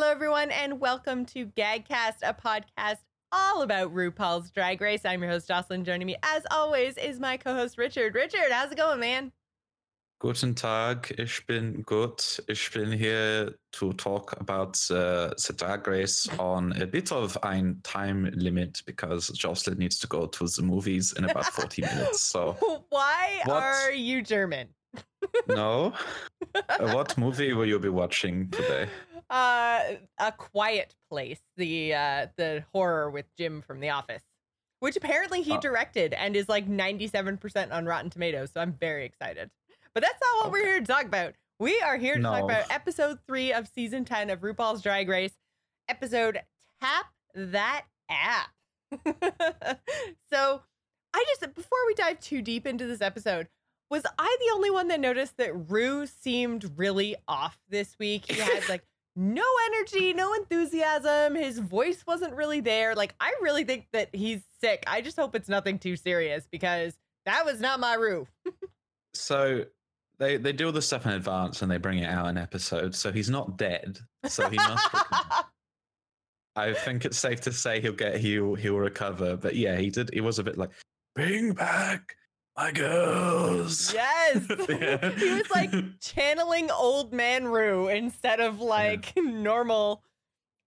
Hello, everyone, and welcome to Gagcast, a podcast all about RuPaul's Drag Race. I'm your host, Jocelyn. Joining me, as always, is my co host, Richard. Richard, how's it going, man? Guten Tag, ich bin gut. Ich bin here to talk about uh, the drag race on a bit of a time limit because Jocelyn needs to go to the movies in about 40 minutes. So, why What? are you German? no. What movie will you be watching today? Uh, a Quiet Place, the uh, the horror with Jim from The Office, which apparently he Oh. directed and is like 97% on Rotten Tomatoes. So I'm very excited. But that's not what we're here to talk about. We are here to talk about episode three of season 10 of RuPaul's Drag Race, episode Tap That App. so I just, before we dive too deep into this episode, was I the only one that noticed that Ru seemed really off this week? He had like no energy, no enthusiasm. His voice wasn't really there. Like, I really think that he's sick. I just hope it's nothing too serious because that was not my Ru. So, they, they do all this stuff in advance and they bring it out in episodes. So, he's not dead. So, he must. I think it's safe to say he'll get he'll he'll recover. But yeah, he did. He was a bit like, bring back my girls. yes. Yeah. he was like channeling old man Ru instead of like normal,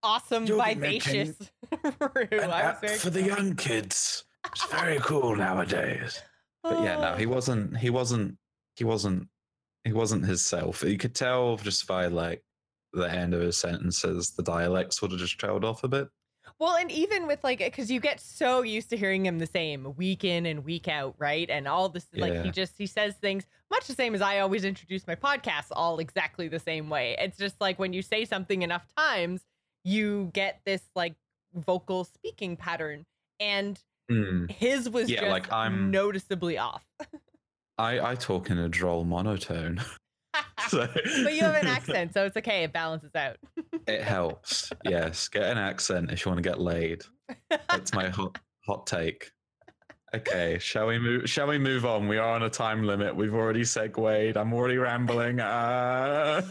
awesome, You'll vivacious Ru. An I app for the young kids. It's very cool nowadays. But yeah, no, he wasn't. He wasn't. He wasn't. He wasn't his self. You could tell just by like the end of his sentences, the dialect sort of just trailed off a bit. Well, and even with like, because you get so used to hearing him the same week in and week out, right? And all this, like, he just he says things much the same as I always introduce my podcasts, all exactly the same way. It's just like when you say something enough times, you get this like vocal speaking pattern, and Hmm. his was Yeah, just like, I'm- noticeably off. I I talk in a droll monotone, so but you have an accent, so it's okay. It balances out. it helps. Yes, get an accent if you want to get laid. That's my hot hot take. Okay, shall we move? Shall we move on? We are on a time limit. We've already segued. I'm already rambling. Uh...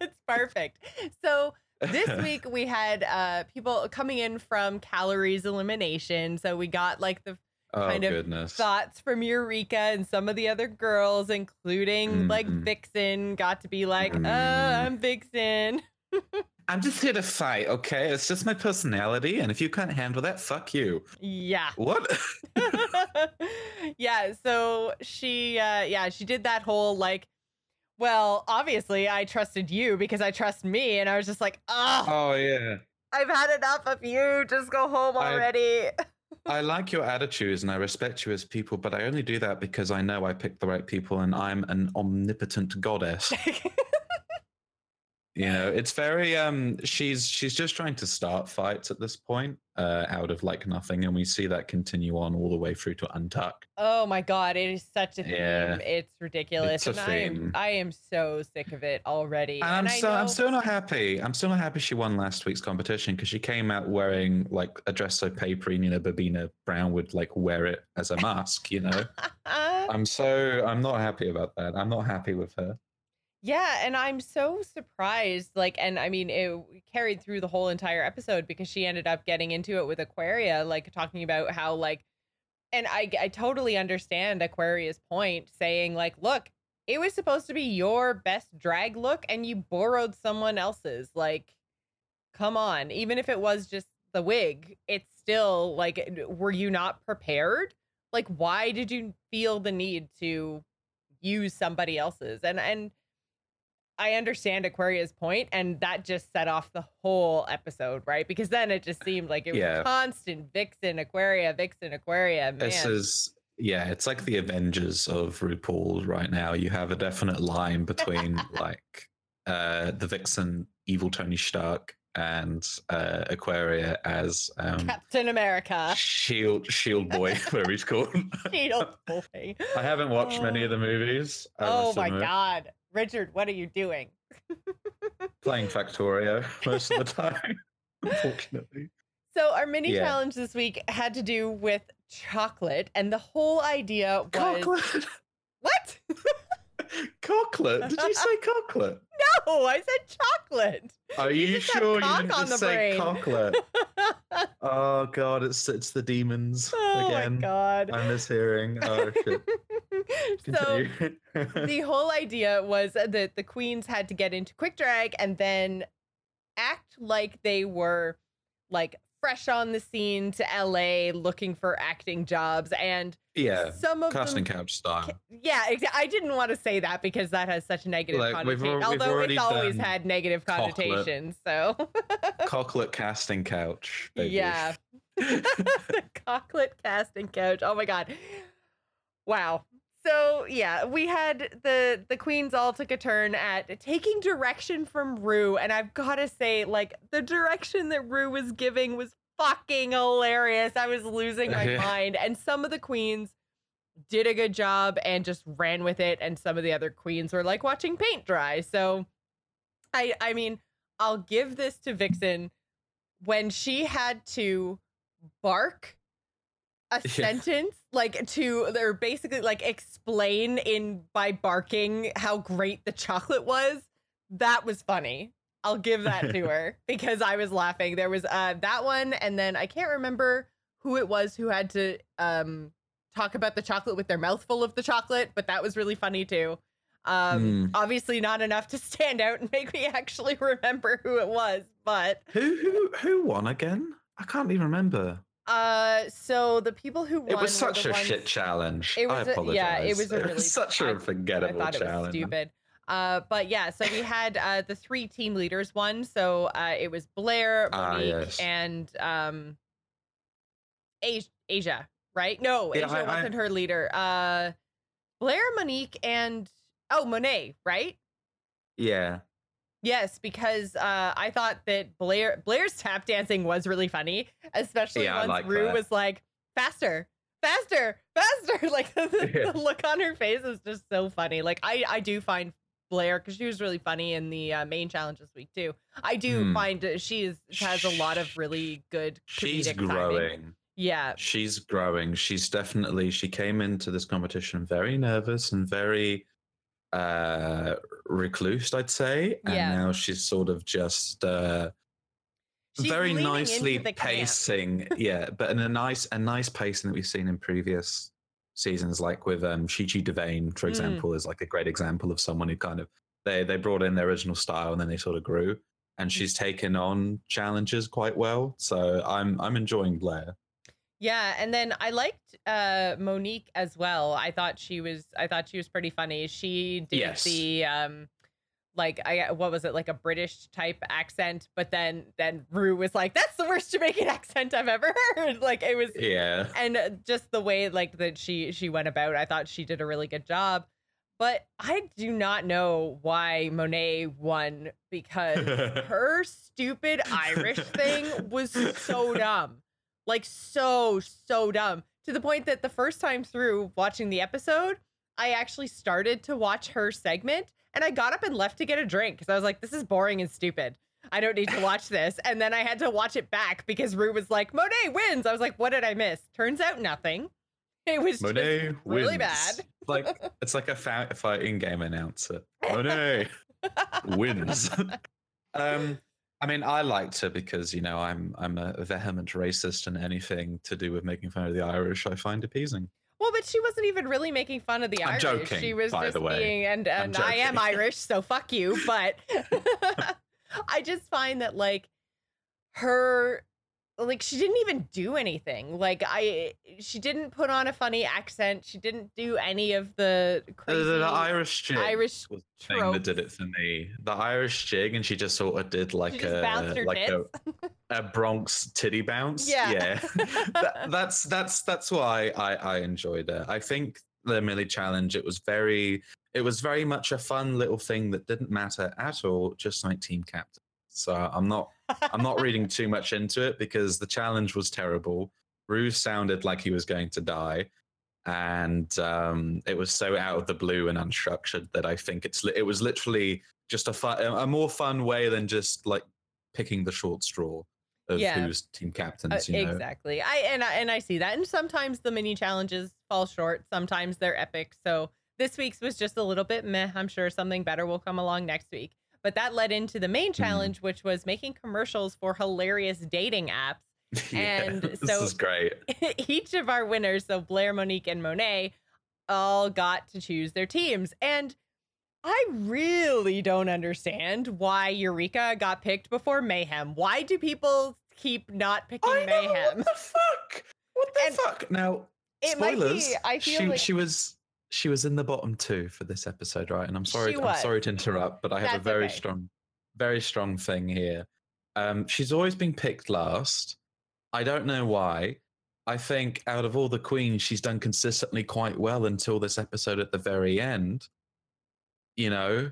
it's perfect. So this week we had uh people coming in from Kalorie's elimination. So we got like the oh Kind of goodness. thoughts from Eureka and some of the other girls, including like Mhm. Vixen, got to be like, uh, Mm. I'm Vixen. I'm just here to fight, okay? It's just my personality, and if you can't handle that, fuck you. Yeah. What? yeah, so she uh yeah, she did that whole like well, obviously I trusted you because I trust me and I was just like, "Oh, oh yeah. I've had enough of you. Just go home already." I like your attitudes and I respect you as people, but I only do that because I know I picked the right people and I'm an omnipotent goddess. You know, it's very um she's she's just trying to start fights at this point, uh, out of like nothing, and we see that continue on all the way through to Untuck. Oh my god, it is such a theme. Yeah. It's ridiculous. It's a and I am theme. I am so sick of it already. And I'm I still I'm know- still not happy. I'm still not happy she won last week's competition because she came out wearing like a dress so papery, and you know, Babina Brown would like wear it as a mask, you know. I'm so I'm not happy about that. I'm not happy with her. Yeah, and I'm so surprised. Like, and I mean, it carried through the whole entire episode because she ended up getting into it with Aquaria, like talking about how, like, and I, I totally understand Aquaria's point, saying, like, look, it was supposed to be your best drag look and you borrowed someone else's. Like, come on. Even if it was just the wig, it's still like, were you not prepared? Like, why did you feel the need to use somebody else's? And, and, I understand Aquaria's point, and that just set off the whole episode, right? Because then it just seemed like it was Yeah. constant Vixen, Aquaria, Vixen, Aquaria. Man. This is yeah, it's like the Avengers of RuPaul right now. You have a definite line between like uh the Vixen evil Tony Stark and uh Aquaria as um Captain America. Shield Shield Boy, whatever he's called. Shield boy. I haven't watched many of the movies. I Oh my god. Richard, what are you doing? Playing Factorio most of the time, unfortunately. So our mini Yeah. challenge this week had to do with chocolate, and the whole idea was Chocolate. what? cocklet? Did you say cocklet? No, I said chocolate. Are you, just have sure you didn't just say brain. cocklet? Oh god, it's it's the demons oh again. my god. I'm mishearing. Oh shit. so the whole idea was that the queens had to get into quick drag and then act like they were like fresh on the scene to LA looking for acting jobs and yeah, some of casting them couch style. yeah I didn't want to say that because that has such a negative Like, we've connotation we've although it's always had negative cocklet. connotations so Cocklet casting couch. baby. yeah the cocklet casting couch. Oh my god. Wow. So yeah, we had the the queens all took a turn at taking direction from Ru, and I've gotta say, like the direction that Ru was giving was fucking hilarious. I was losing my mind, and some of the queens did a good job and just ran with it, and some of the other queens were like watching paint dry. So, I I mean, I'll give this to Vixen when she had to bark a sentence like to they're basically like explain in by barking how great the chocolate was that was funny i'll give that to her because i was laughing there was uh that one and then i can't remember who it was who had to um talk about the chocolate with their mouth full of the chocolate but that was really funny too um Hmm. obviously not enough to stand out and make me actually remember who it was but Who who who won again? I can't even remember. Uh so the people who won It was such a ones- shit challenge. It I was a- apologize. yeah, it was a really- such I- a forgettable I thought it was challenge. stupid. Uh, but yeah, so we had uh, the three team leaders won. So uh, it was Blair, Ah, Monique, yes. and um, Asia, Asia, right? No, Asia I- I- wasn't her leader. Uh, Blair, Monique, and oh, Monet, right? Yeah. Yes, because uh, I thought that Blair Blair's tap dancing was really funny, especially Yeah, once like Ru that. was like faster, faster, faster. Like the, Yeah. the look on her face is just so funny. Like I I do find Blair because she was really funny in the uh, main challenge this week too. I do Hmm. find uh, she is has a lot of really good. She's comedic timing. growing. Yeah, She's growing. She's definitely she came into this competition very nervous and very uh recluse, I'd say. And Yeah. now she's sort of just uh She's very nicely pacing. yeah, but in a nice a nice pacing that we've seen in previous seasons, like with um Shichi Devane, for Mm. example, is like a great example of someone who kind of they they brought in their original style and then they sort of grew. Mm. And she's taken on challenges quite well. So I'm I'm enjoying Blair. Yeah, and then I liked uh Monique as well. I thought she was I thought she was pretty funny. She did Yes. the um like I what was it like a British type accent, but then then Ru was like that's the worst Jamaican accent I've ever heard. Like it was Yeah. and uh, just the way like that she she went about, I thought she did a really good job. But I do not know why Monet won because her stupid Irish thing was so dumb. Like so, so dumb. To the point that the first time through watching the episode, I actually started to watch her segment and I got up and left to get a drink because I was like, this is boring and stupid. I don't need to watch this. And then I had to watch it back because Ru was like, Monet wins. I was like, what did I miss? Turns out nothing. It was Monet just really wins. bad. It's like it's like a fa- fighting game announcer. Monet wins. um, I mean, I liked her because you know I'm I'm a vehement racist, and anything to do with making fun of the Irish, I find appeasing. Well, but she wasn't even really making fun of the I'm Irish. joking, she was by just the way. being, and and I am. Irish, so fuck you. But I just find that like her, like she didn't even do anything. Like I, she didn't put on a funny accent. She didn't do any of the crazy the, the Irish jig Irish was the thing tropes. that did it for me. The Irish jig, and she just sort of did like a like a, a Bronx titty bounce. Yeah. That- that's that's that's why I I enjoyed it. I think the mini challenge it was very it was very much a fun little thing that didn't matter at all, just like team captain. So I'm not I'm not reading too much into it because the challenge was terrible. Ru's sounded like he was going to die. And um, it was so out of the blue and unstructured that I think it's it was literally just a fun, a more fun way than just like picking the short straw of Yeah. who's team Uh, captains. You know, exactly. I and I and I see that. And sometimes the mini challenges fall short. Sometimes they're epic. So this week's was just a little bit meh. I'm sure something better will come along next week. But that led into the main Mm-hmm. challenge, which was making commercials for hilarious dating apps. And this so- is great. Each of our winners, so Blair, Monique, and Monet, all got to choose their teams. And I really don't understand why Eureka got picked before Mayhem. Why do people keep not picking I know, Mayhem? what the fuck? What the And fuck? Now, it might be- spoilers. I feel she, like- she was she was in the bottom two for this episode, right? And I'm sorry, I'm sorry to interrupt, but I have a very okay. strong, very strong thing here. Um, she's always been picked last. I don't know why. I think out of all the queens, she's done consistently quite well until this episode at the very end. You know,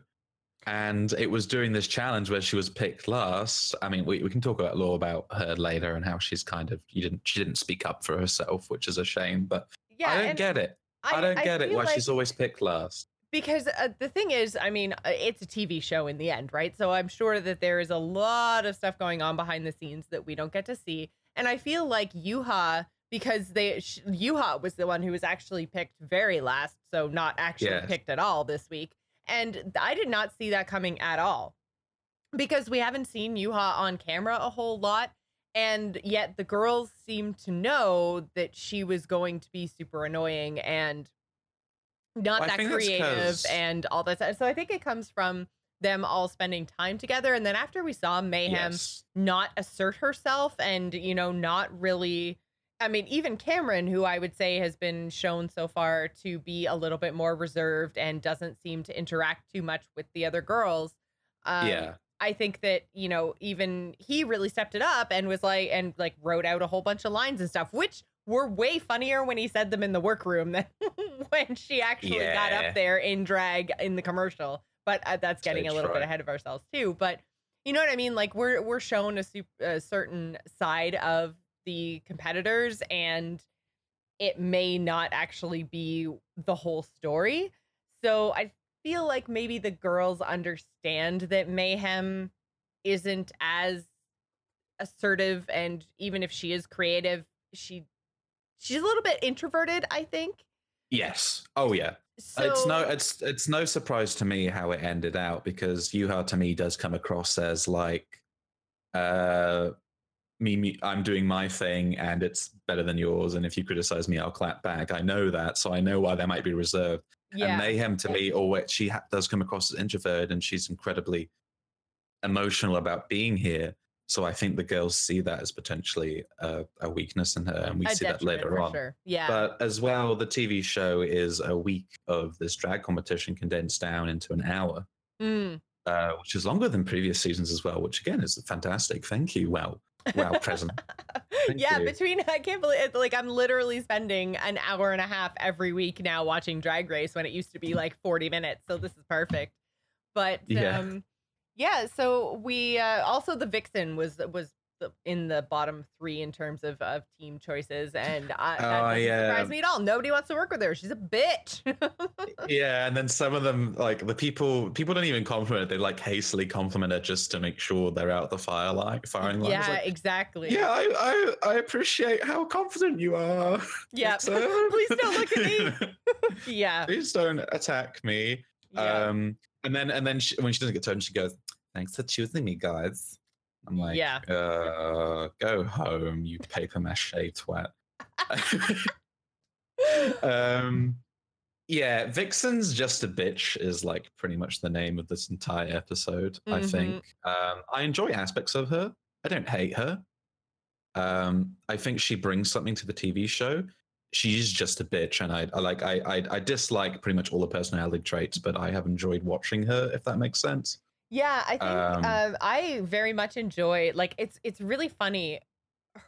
and it was during this challenge where she was picked last. I mean, we, we can talk about law about her later and how she's kind of you didn't she didn't speak up for herself, which is a shame. But Yeah, I don't get it. I, don't get it why like- she's always picked last. because uh, the thing is, I mean, uh, it's a TV show in the end, right? So I'm sure that there is a lot of stuff going on behind the scenes that we don't get to see. And I feel like Yuhua, because they sh- Yuhua was the one who was actually picked very last, so not actually Yes. picked at all this week. And I did not see that coming at all because we haven't seen Yuhua on camera a whole lot. And yet the girls seem to know that she was going to be super annoying and not Well, that creative and all that stuff. So I think it comes from them all spending time together. And then after we saw Mayhem Yes. not assert herself and, you know, not really. I mean, even Kameron, who I would say has been shown so far to be a little bit more reserved and doesn't seem to interact too much with the other girls. Um, yeah. I think that, you know, even he really stepped it up and was like, and like wrote out a whole bunch of lines and stuff, which were way funnier when he said them in the workroom than when she actually got up there in drag in the commercial. But uh, that's So getting a little bit ahead of ourselves too. But you know what I mean? Like we're we're shown a, a certain side of the competitors, and it may not actually be the whole story. So I feel like maybe the girls understand that Mayhem isn't as assertive and even if she is creative, she she's a little bit introverted, I think. Yes. Oh yeah. So it's no it's it's no surprise to me how it ended out because Yuhua to me does come across as like uh me, me I'm doing my thing and it's better than yours and if you criticize me I'll clap back. I know that so I know why they might be reserved. Yeah. And Mayhem to me or she ha- does come across as introverted and she's incredibly emotional about being here. So I think the girls see that as potentially a, a weakness in her and we a see that later on. Sure. Yeah. But as well, the TV show is a week of this drag competition condensed down into an hour, Mm. uh, which is longer than previous seasons as well, which again is fantastic. Thank you. Well, wow, present. Thank yeah, you. between I can't believe it, like I'm literally spending an hour and a half every week now watching Drag Race when it used to be like 40 minutes. So this is perfect. But Yeah. um yeah, so we uh also the Vixen was was the, in the bottom 3 in terms of of team choices and I, that Oh, doesn't yeah. surprise me at all. Nobody wants to work with her. She's a bitch. yeah, and then some of them, like the people, people don't even compliment her. They like hastily compliment her just to make sure they're out of the fire line, firing line. Yeah, like, exactly. yeah, I, I, I appreciate how confident you are. Yeah. Vixen." Please don't look at me. yeah. Please don't attack me. Yeah. Um, and then and then she, when she doesn't get turned, she goes, "Thanks for choosing me, guys." I'm like, Yeah. uh, go home, you paper mache twat. um, yeah, Vixen's just a bitch is like pretty much the name of this entire episode. I Mhm. think um, I enjoy aspects of her. I don't hate her. Um, I think she brings something to the TV show. She's just a bitch, and I, I like I, I I dislike pretty much all the personality traits, but I have enjoyed watching her. If that makes sense. Yeah, I think Um, um, I very much enjoy like it's it's really funny.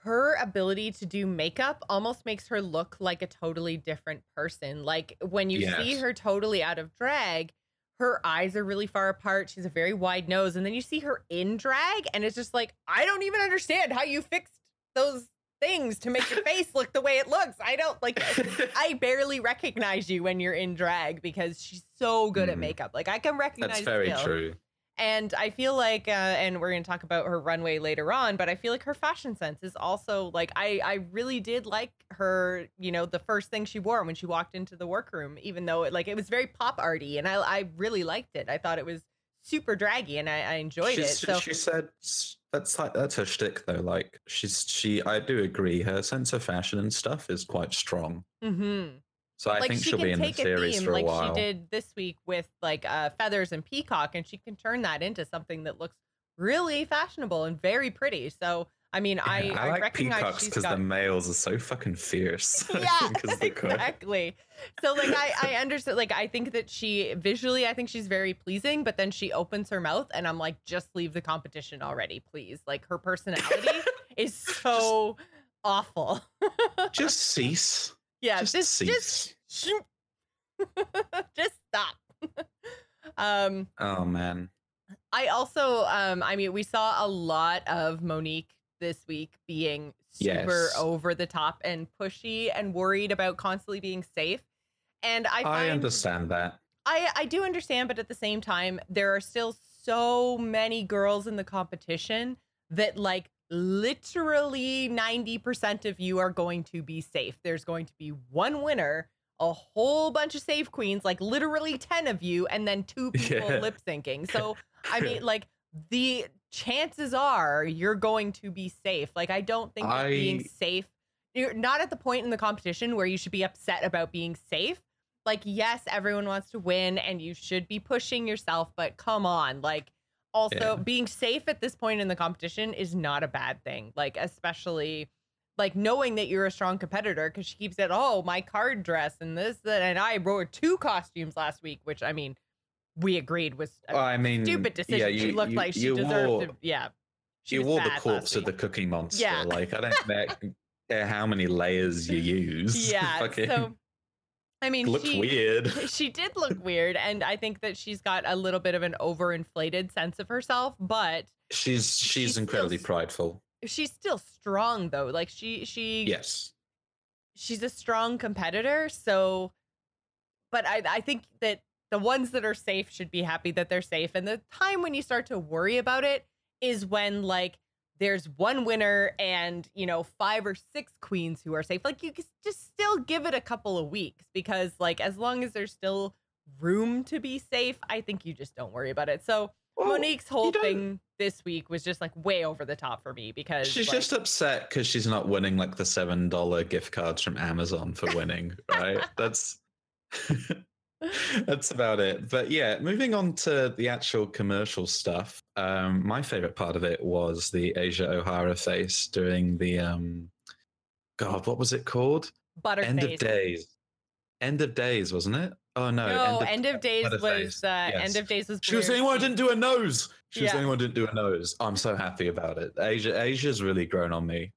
Her ability to do makeup almost makes her look like a totally different person. Like when you see her totally out of drag, her eyes are really far apart. She's a very wide nose, and then you see her in drag, and it's just like I don't even understand how you fixed those things to make your face look the way it looks. I don't like. I barely recognize you when you're in drag because she's so good at Mm. makeup. Like I can recognize. That's very true. And I feel like, uh, and we're going to talk about her runway later on, but I feel like her fashion sense is also like, I, I really did like her, you know, the first thing she wore when she walked into the workroom, even though it, like it was very pop arty and I, I really liked it. I thought it was super draggy and I, I enjoyed She's- it. So she said that's like that's her shtick though. Like she's she I do agree her sense of fashion and stuff is quite strong. Mhm. So I like think she she'll be in the series theme for a like while. she did this week with like uh feathers and peacock and she can turn that into something that looks really fashionable and very pretty so i mean I, Yeah, I, like recognize peacocks because got the males are so fucking fierce. Yeah think is the quote. exactly so like i i understand like i think that she visually i think she's very pleasing but then she opens her mouth and i'm like just leave the competition already please like her personality is so awful Just cease. Yeah just just just cease. shoot. just stop um Oh man. I also, um, I mean, we saw a lot of Monique this week being super Yes. over the top and pushy and worried about constantly being safe. And I, I, understand that. I, I do understand, but at the same time, there are still so many girls in the competition that, like, literally 90% of you are going to be safe. There's going to be one winner, a whole bunch of safe queens, like literally 10 of you, and then two people Yeah. lip syncing. So, I mean, like, the chances are you're going to be safe. Like, I don't think that being safe, you're not at the point in the competition where you should be upset about being safe like yes everyone wants to win and you should be pushing yourself but come on like also Yeah. being safe at this point in the competition is not a bad thing like especially like knowing that you're a strong competitor because she keeps saying oh my card dress and this that, and i wore two costumes last week which i mean we agreed was a Well, I mean, stupid decision Yeah, she looked you, like she deserved wore, to yeah she you wore the corpse of the. Cookie Monster. Yeah. Like I don't care, how many layers you use. yeah so i mean looked she, weird. she did look weird and i think that she's got a little bit of an overinflated sense of herself but She's she's, she's incredibly s- prideful. she's still strong though like she she Yes. she's a strong competitor so but i i think that the ones that are safe should be happy that they're safe and the time when you start to worry about it is when like there's one winner and you know five or six queens who are safe like you can just still give it a couple of weeks because like as long as there's still room to be safe i think you just don't worry about it so Well, monique's whole thing this week was just like way over the top for me because She's like, just upset because she's not winning like the seven dollar gift cards from Amazon for winning, right? That's that's about it. But yeah, moving on to the actual commercial stuff. Um, my favorite part of it was the Asia O'Hara face during the um, God, what was it called? butterface End of Days. End of Days, wasn't it? Oh no, No, end of, days was uh, yes. end of days was. She was the Blair's only one who didn't do a nose. She was Yeah. the only one who didn't do a nose. I'm so happy about it. Asia, Asia's really grown on me.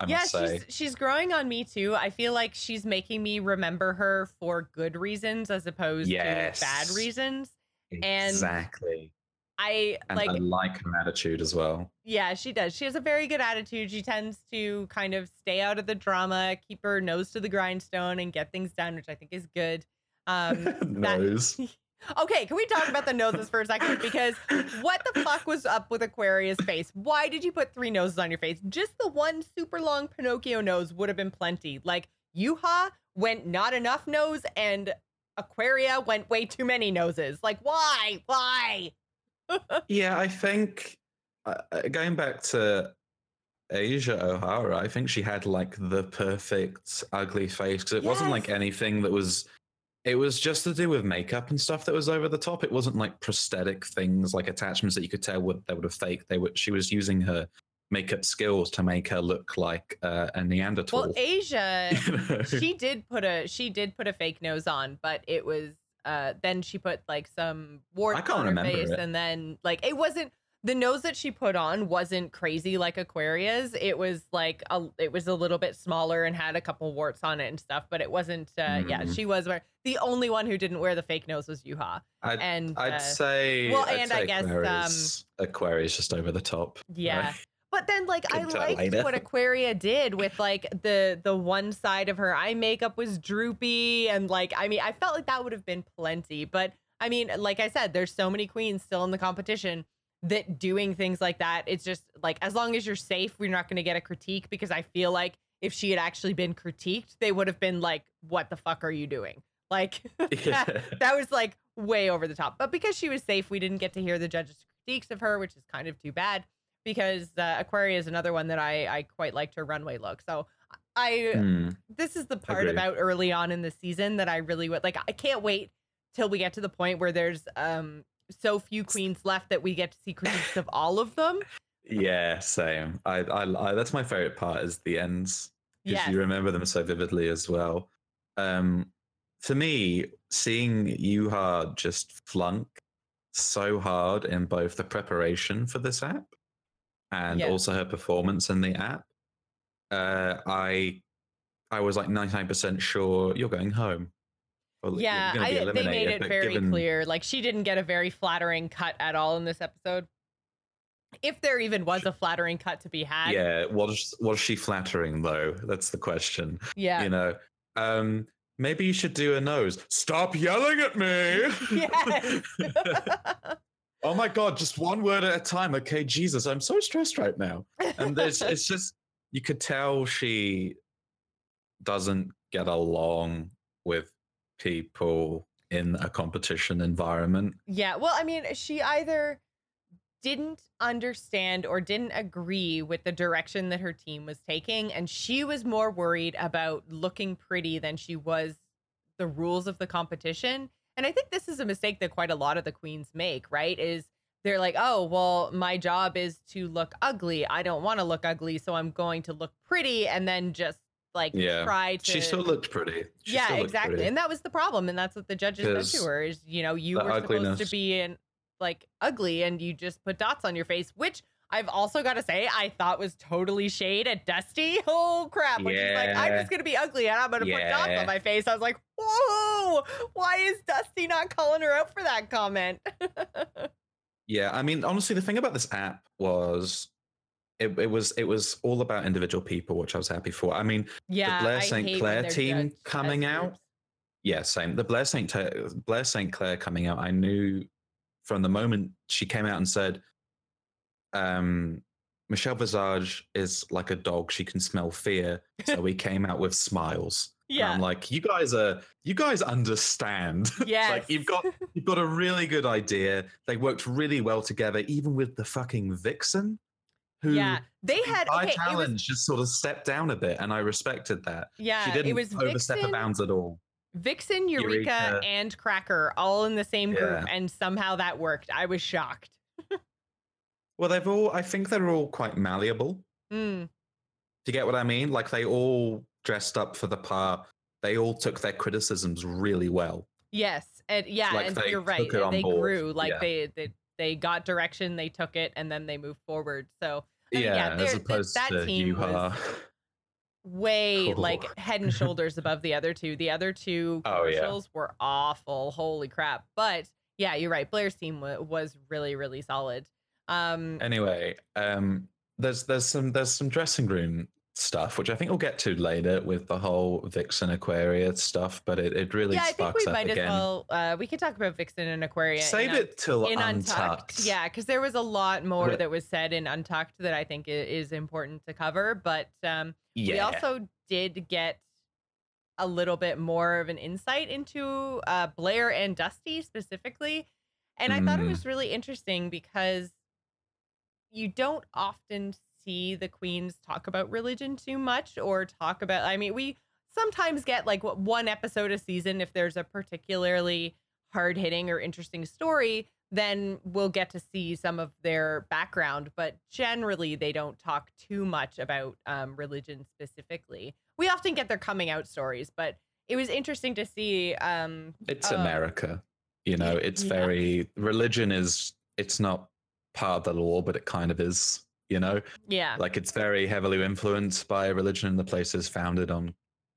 I yeah, must say. she's she's growing on me too. I feel like she's making me remember her for good reasons as opposed to bad Yes. reasons. and- exactly. I And like I like her attitude as well. yeah, she does. She has a very good attitude. She tends to kind of stay out of the drama, keep her nose to the grindstone and get things done, which I think is good. Um that- Nose. Okay, can we talk about the noses for a second? Because what the fuck was up with Aquaria's face? Why did you put three noses on your face? Just the one super long Pinocchio nose would have been plenty. Like Yuhua went not enough nose, and Aquaria went way too many noses. Like why? Why? yeah, I think uh, uh, going back to Asia O'Hara, I think she had like the perfect ugly face because it wasn't like anything that was. It was just to do with makeup and stuff that was over the top. It wasn't like prosthetic things, like attachments that you could tell would they would have faked. They were. She was using her makeup skills to make her look like uh, a Neanderthal. Well, Asia, you know? she did put a she did put a fake nose on, but it was uh then she put like some warts can't on her remember face, it. and then like it wasn't the nose that she put on wasn't crazy like Aquaria's. It was like a it was a little bit smaller and had a couple warts on it and stuff, but it wasn't. uh Yeah, Mm. she was the only one who didn't wear the fake nose was Yuhua, I'd, and I'd uh, say. well, I'd and I say guess, um, Aquaria's, Aquaria's just over the top. yeah. right? But then like I liked later. what Aquaria did with like the the one side of her eye makeup was droopy and like I mean I felt like that would have been plenty, but I mean, like I said, there's so many queens still in the competition that doing things like that, it's just like as long as you're safe, we're not going to get a critique because I feel like if she had actually been critiqued, they would have been like, "What the fuck are you doing?" Like that, that was like way over the top. But because she was safe, we didn't get to hear the judges' critiques of her, which is kind of too bad because uh, Aquaria is another one that I I quite liked her runway look. So I Hmm. this is the part about early on in the season that I really would like. I can't wait till we get to the point where there's um so few queens left that we get to see critiques of all of them. Yeah, same. I, I, I that's my favorite part is the ends because Yes. you remember them so vividly as well. Um, for me, seeing Yuhua just flunk so hard in both the preparation for this app and Yeah. also her performance in the app, uh, I I was like ninety nine percent sure you're going home. Well, Yeah, I, they made it very given- clear. Like she didn't get a very flattering cut at all in this episode. If there even was a flattering cut to be had. Yeah, was was she flattering though? That's the question. Yeah. you know um maybe you should do a nose stop yelling at me Yes. oh my god just one word at a time okay jesus i'm so stressed right now and there's it's just you could tell she doesn't get along with people in a competition environment Yeah. Well, I mean, she either didn't understand or didn't agree with the direction that her team was taking. And she was more worried about looking pretty than she was the rules of the competition. And I think this is a mistake that quite a lot of the queens make, right? Is they're like, oh, well, my job is to look ugly. I don't want to look ugly. So I'm going to look pretty and then just like Yeah. try to. she still looked pretty She yeah, looked exactly. pretty. And that was the problem. And that's what the judges said to her is, you know, you were supposed to be in like ugly and you just put dots on your face, which I've also got to say I thought was totally shade at Dusty. Oh crap. When she's like, I'm just gonna be ugly and I'm gonna put dots on my face. I was like, whoa, why is Dusty not calling her out for that comment? Yeah, I mean, honestly, the thing about this app was it, it was it was all about individual people, which I was happy for. I mean, yeah. The Blair St. Clair team coming out, yeah, same. The Blair St. Blair St. Clair coming out, I knew from the moment she came out and said, um, Michelle Visage is like a dog; she can smell fear. So we came out with smiles. And Yeah. I'm like, you guys are, you guys understand. Yes. like you've got, you've got a really good idea. They worked really well together, even with the fucking vixen, who yeah. They had by okay, it was challenge just sort of stepped down a bit, and I respected that. yeah, she didn't it was overstep Vixen, the bounds at all. Vixen, Eureka, Eureka. and Cracker all in the same group, Yeah. and somehow that worked. I was shocked. Well, they've all, I think they're all quite malleable. Mm, Do you get what I mean? Like they all dressed up for the part. They all took their criticisms really well. yes, and yeah, Like and you're right. took it on They board. grew like Yeah. they, they they got direction, they took it, and then they moved forward. So I mean, yeah, yeah, they're- th- that to team was- way Cool. like head and shoulders above the other two. The other two Oh, yeah. commercials were awful. Holy crap! But yeah, you're right. Blair's team wa- was really really solid. Um, Anyway, um, there's there's some there's some dressing room stuff which I think we'll get to later with the whole Vixen Aquaria stuff, but it, it really yeah, I think we up might again. as well. Uh, we can talk about Vixen and Aquaria. Save in, it till in untucked. Untucked. Yeah, because there was a lot more But- that was said in Untucked that I think is important to cover. But um, yeah. we also did get a little bit more of an insight into uh, Blair and Dusty specifically. And I thought it Mm. was really interesting because you don't often see the queens talk about religion too much or talk about, I mean, we sometimes get like what- one episode a season if there's a particularly hard hitting or interesting story then we'll get to see some of their background but generally they don't talk too much about um, religion specifically we often get their coming out stories but it was interesting to see um it's uh, America. You know, it's yeah. very religion is it's not part of the law, but it kind of is. You know, yeah like it's very heavily influenced by religion. And the place is founded on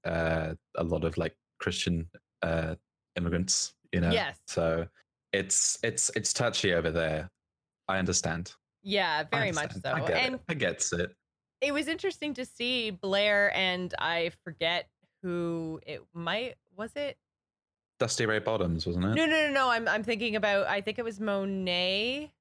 uh, a lot of like Christian uh, immigrants. You know, yes so it's it's it's touchy over there. I understand. yeah very much so I get and it. I gets it. it was interesting to see Blair and I forget who it might was it Dusty Ray Bottoms, wasn't it? No, no, no, no. I'm I'm thinking about. I think it was Monet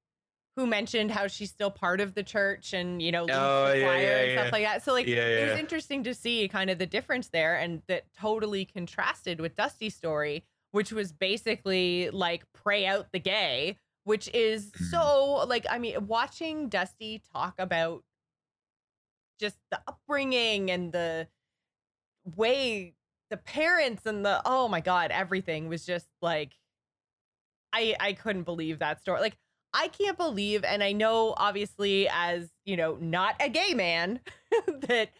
who mentioned how she's still part of the church and you know Oh, yeah, choir yeah, and yeah. stuff like that. So like Yeah, it was interesting to see kind of the difference there, and that totally contrasted with Dusty's story, which was basically like pray out the gay, which is Mhm. so like I mean watching Dusty talk about just the upbringing and the way the parents and the oh my god everything was just like i i couldn't believe that story like i can't believe and i know obviously as you know not a gay man that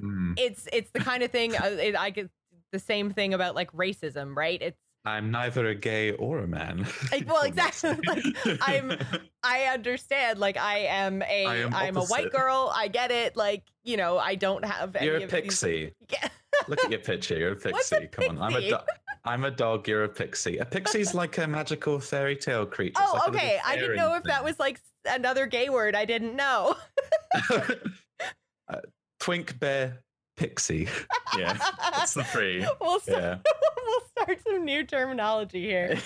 Mm. it's it's the kind of thing uh, it, i get the same thing about like racism right it's I'm neither a gay or a man. Like, well, exactly, like, I'm- i understand like i am a I am i'm a white girl i get it like you know i don't have any You're a of these- pixie. Yeah. Look at your picture. You're a pixie. A Come on. I'm a pixie? do- I'm a dog. You're a pixie. A pixie's like a magical fairy tale creature. It's Oh, like okay. I didn't know if that was like another gay word. I didn't know. uh, twink bear pixie. Yeah, that's the three. we'll start, Yeah. we'll start some new terminology here.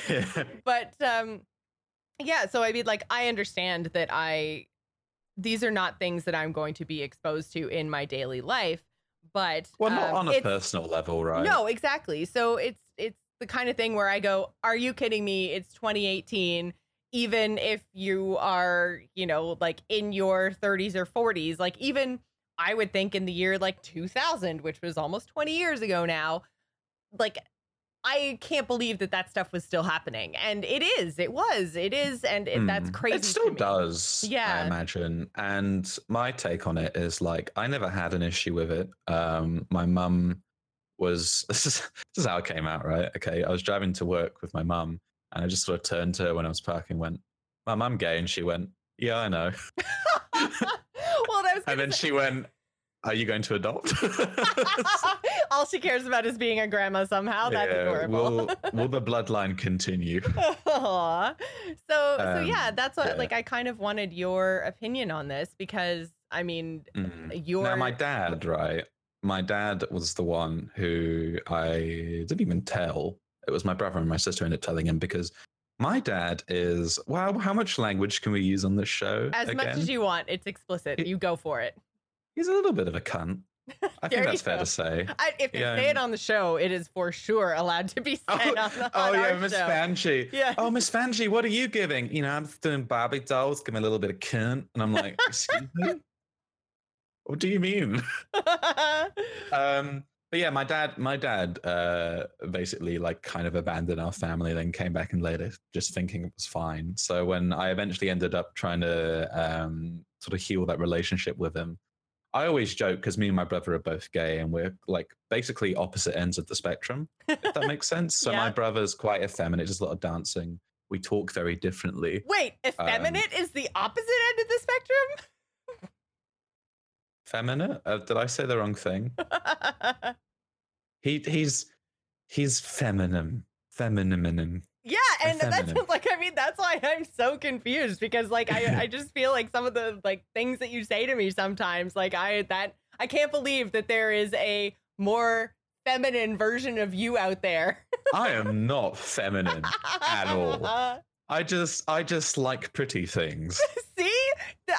But um yeah, so I mean like I understand that I these are not things that I'm going to be exposed to in my daily life, but well, not um, on a personal level, right? No, exactly. So it's it's the kind of thing where I go, "Are you kidding me? It's 2018." Even if you are, you know, like in your 30s or 40s, like even I would think in the year like 2000, which was almost 20 years ago now, like I can't believe that that stuff was still happening. And it is. It was. It is and it, that's Mm. crazy. It still does. Yeah. I imagine. And my take on it is like I never had an issue with it. Um, my mum was this is this is how it came out, right? Okay, I was driving to work with my mum, and I just sort of turned to her when I was parking, went, "Mum, I'm gay," and she went, "Yeah, I know." well, that was and then say- she went, "Are you going to adopt?" All she cares about is being a grandma somehow. That's Yeah, adorable. Will will the bloodline continue? So so yeah, Um, that's what yeah. like I kind of wanted your opinion on this because I mean Mm. your Now, my dad, right? My dad was the one who I didn't even tell. It was my brother and my sister ended up telling him because my dad is wow. How much language can we use on this show? as much as you want, it's explicit. It- You go for it. He's a little bit of a cunt. I think that's fair go. to say. I, if they say it on the show, it is for sure allowed to be said Oh, on, on oh yeah, Miss. Vanjie. Yeah. Oh, Miss Vanjie, what are you giving? You know, I'm doing Barbie dolls, give me a little bit of cunt. And I'm like, excuse me? What do you mean? um but yeah my dad my dad uh basically like kind of abandoned our family then came back and later just thinking it was fine so when i eventually ended up trying to um sort of heal that relationship with him i always joke because me and my brother are both gay and we're like basically opposite ends of the spectrum if that makes sense. So my brother's quite effeminate just a lot of dancing. We talk very differently. Wait, effeminate is the opposite end of the spectrum? feminine uh, did i say the wrong thing? He he's he's feminine feminine Yeah, and that's like I mean that's why I'm so confused because like I I just feel like some of the like things that you say to me sometimes like I that I can't believe that there is a more feminine version of you out there. I am not feminine. At all. I just I just like pretty things. See?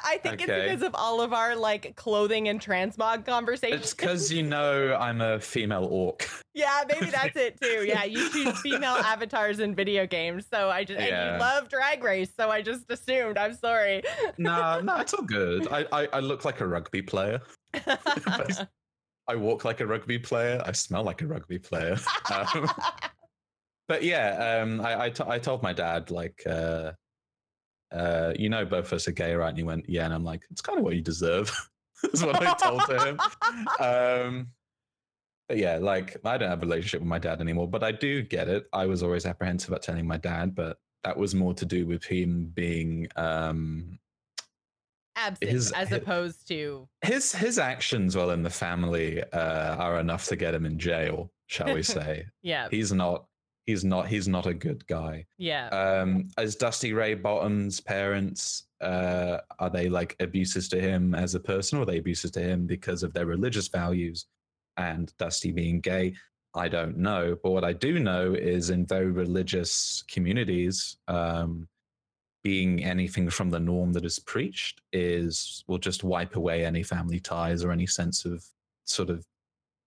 I think it's because of all of our like clothing and transmog conversations. It's because you know I'm a female orc. Yeah, maybe that's it too. Yeah, you choose female avatars in video games. So I just and you love drag race, so I just assumed. I'm sorry. No, no, it's all good. I, I, I look like a rugby player. I walk like a rugby player. I smell like a rugby player. Um, but yeah, um, I, I, t- I told my dad like, uh, uh, you know, both of us are gay, right? And he went, yeah, and I'm like, it's kind of what you deserve. Is what I told him. Um, but yeah, like I don't have a relationship with my dad anymore, but I do get it. I was always apprehensive about telling my dad, but that was more to do with him being um, Absent His- as his- opposed to his his actions while in the family uh, are enough to get him in jail, shall we say? yeah, he's not. He's not. He's not a good guy. yeah. Um, as Dusty Ray Bottom's parents, uh, are they like abuses to him as a person, or are they abuses to him because of their religious values? And Dusty being gay, I don't know. But what I do know is in very religious communities, um, being anything from the norm that is preached is will just wipe away any family ties or any sense of sort of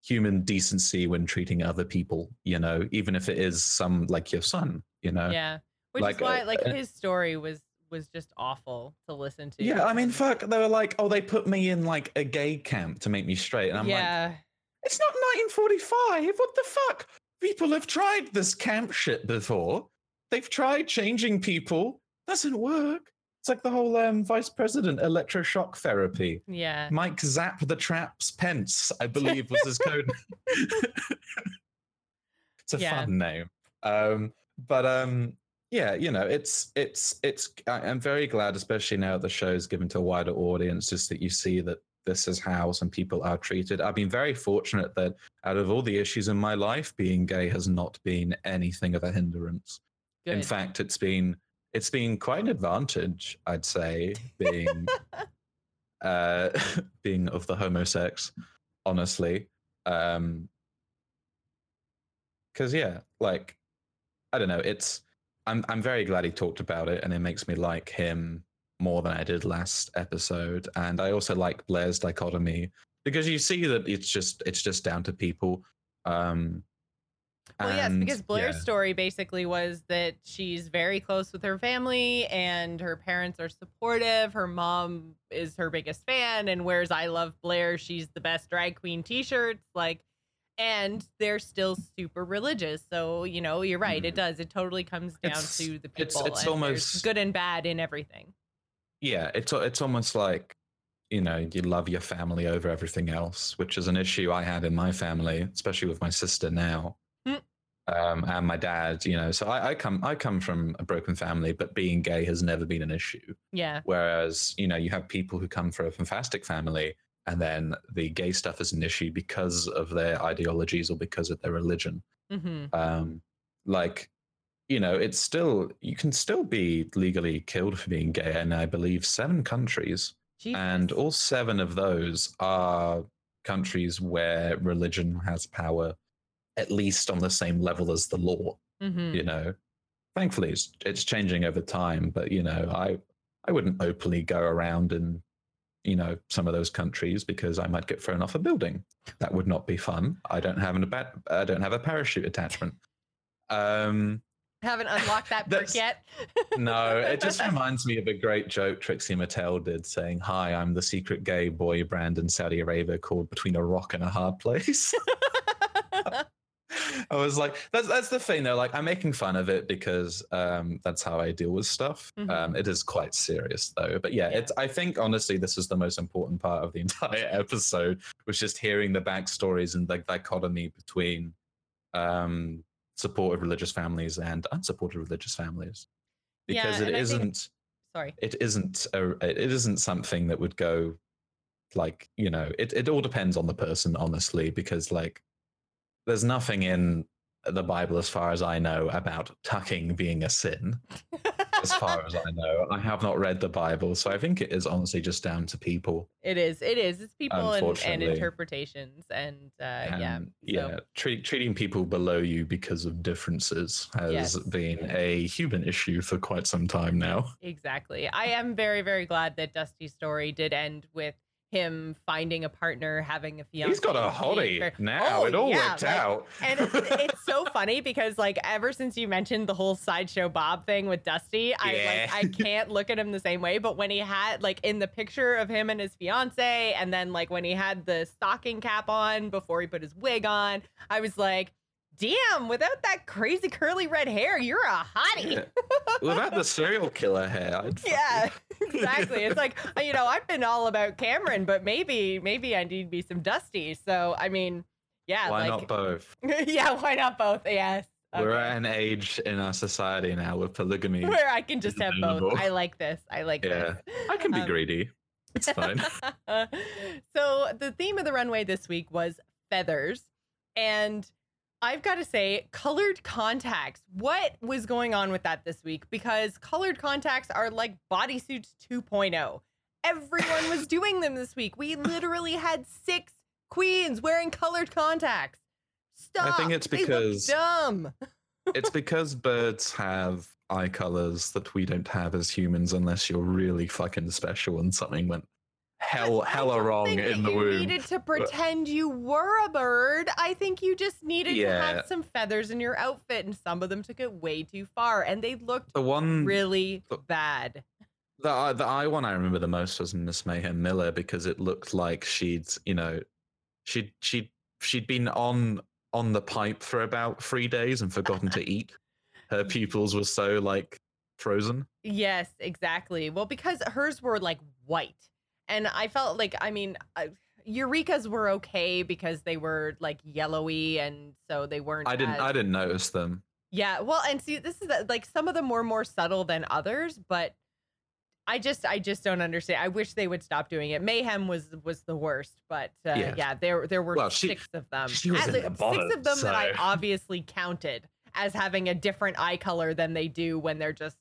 human decency when treating other people, you know, even if it is some like your son, you know. Yeah. Which Like, is why uh, like uh, his story was was just awful to listen to. Yeah, I mean, fuck. They were like, oh, they put me in like a gay camp to make me straight, and I'm like, yeah. It's not 1945. What the fuck? People have tried this camp shit before. They've tried changing people. Doesn't work. It's like the whole um, vice president electroshock therapy. yeah. Mike Zap the Traps Pence, I believe was his code. it's a Yeah. fun name. Um, but um, yeah, you know, it's it's it's. I- I'm very glad, especially now the show's given to a wider audience, just that you see that this is how some people are treated. I've been very fortunate that out of all the issues in my life, being gay has not been anything of a hindrance. Good. In fact, it's been it's been quite an advantage, I'd say, being uh being of the homosex, honestly. Um because yeah, like I don't know, it's I'm I'm very glad he talked about it and it makes me like him more than I did last episode. And I also like Blair's dichotomy because you see that it's just it's just down to people. Um Well, yes, because Blair's yeah. story basically was that she's very close with her family and her parents are supportive. Her mom is her biggest fan and wears I Love Blair. She's the best drag queen t shirts. Like, and they're still super religious. So, you know, you're right. It mm-hmm. does. It totally comes down It's- to the people. it's and almost- good and bad in everything. yeah it's it's almost like you know you love your family over everything else which is an issue i had in my family especially with my sister now. Um, and my dad you know so I, I come i come from a broken family but being gay has never been an issue. Yeah. whereas you know you have people who come from a fantastic family and then the gay stuff is an issue because of their ideologies or because of their religion. Hmm um like you know it's still you can still be legally killed for being gay and i believe seven countries. And all seven of those are countries where religion has power at least on the same level as the law hmm you know? Thankfully it's, it's changing over time but you know i i wouldn't openly go around in you know some of those countries because i might get thrown off a building. That would not be fun. I don't have an about i don't have a parachute attachment. Um Haven't unlocked that perk yet. no it just reminds me of a great joke trixie mattel did saying hi i'm the secret gay boy brand in saudi arabia called between a rock and a hard place I was like, that's that's the thing though. Like, I'm making fun of it because um, that's how I deal with stuff. Mhm. Um, it is quite serious though. But yeah, Yeah. it's. I think honestly, this is the most important part of the entire episode, was just hearing the backstories and the dichotomy between um, supported religious families and unsupported religious families, because it and I think- isn't. Sorry. It isn't. A, it isn't something that would go like you know. It it all depends on the person, honestly, because like there's nothing in the Bible, as far as I know, about tucking being a sin. As far as I know, I have not read the Bible, so I think it is honestly just down to people. It is. It is. It's people and, and interpretations, and uh, yeah, And, so- yeah. Treat, treating people below you because of differences has Yes. been a human issue for quite some time now. exactly. I am very, very glad that Dusty's story did end with him finding a partner, having a fiance. He's got a hottie now. Oh, it all yeah, worked like- out. and it- it's so funny because like ever since you mentioned the whole sideshow Bob thing with Dusty, I like I can't look at him the same way. But when he had like in the picture of him and his fiance, and then like when he had the stocking cap on before he put his wig on, I was like, damn, without that crazy curly red hair, you're a hottie. Yeah. Without the serial killer hair, I'd Yeah, exactly. It's like you know, I've been all about Kameron, but maybe maybe I need me some Dusty. So I mean, yeah, Why like not both? yeah, why not both? Yes. We're at an age in our society now with polygamy. where I can just have both. I like this. I like Yeah, this. I can be Um, greedy. It's fine. so the theme of the runway this week was feathers, and I've got to say, colored contacts. What was going on with that this week? Because colored contacts are like bodysuits 2.0. Everyone was doing them this week. We literally had six queens wearing colored contacts. Stop. I think it's because- dumb. it's because birds have eye colors that we don't have as humans unless you're really fucking special and something went hell hella wrong in the you womb. needed to pretend you were a bird. I think you just needed to have some feathers in your outfit, and some of them took it way too far, and they looked The one really the- bad. The the eye one I remember the most was Miss Mayhem Miller because it looked like she'd you know she'd she'd she'd been on on the pipe for about three days and forgotten to eat. Her pupils were so like frozen. Yes, exactly. Well, because hers were like white. And I felt like, I mean, uh, Eureka's were okay because they were like yellowy and so they weren't. I didn't as- I didn't notice them. Yeah. Well, and see, this is like some of them were more subtle than others, but I just, I just don't understand. I wish they would stop doing it. Mayhem was was the worst, but uh, yeah. Yeah. there there were Well, she- six of them. she was At in the six of them that I obviously counted as having a different eye color than they do when they're just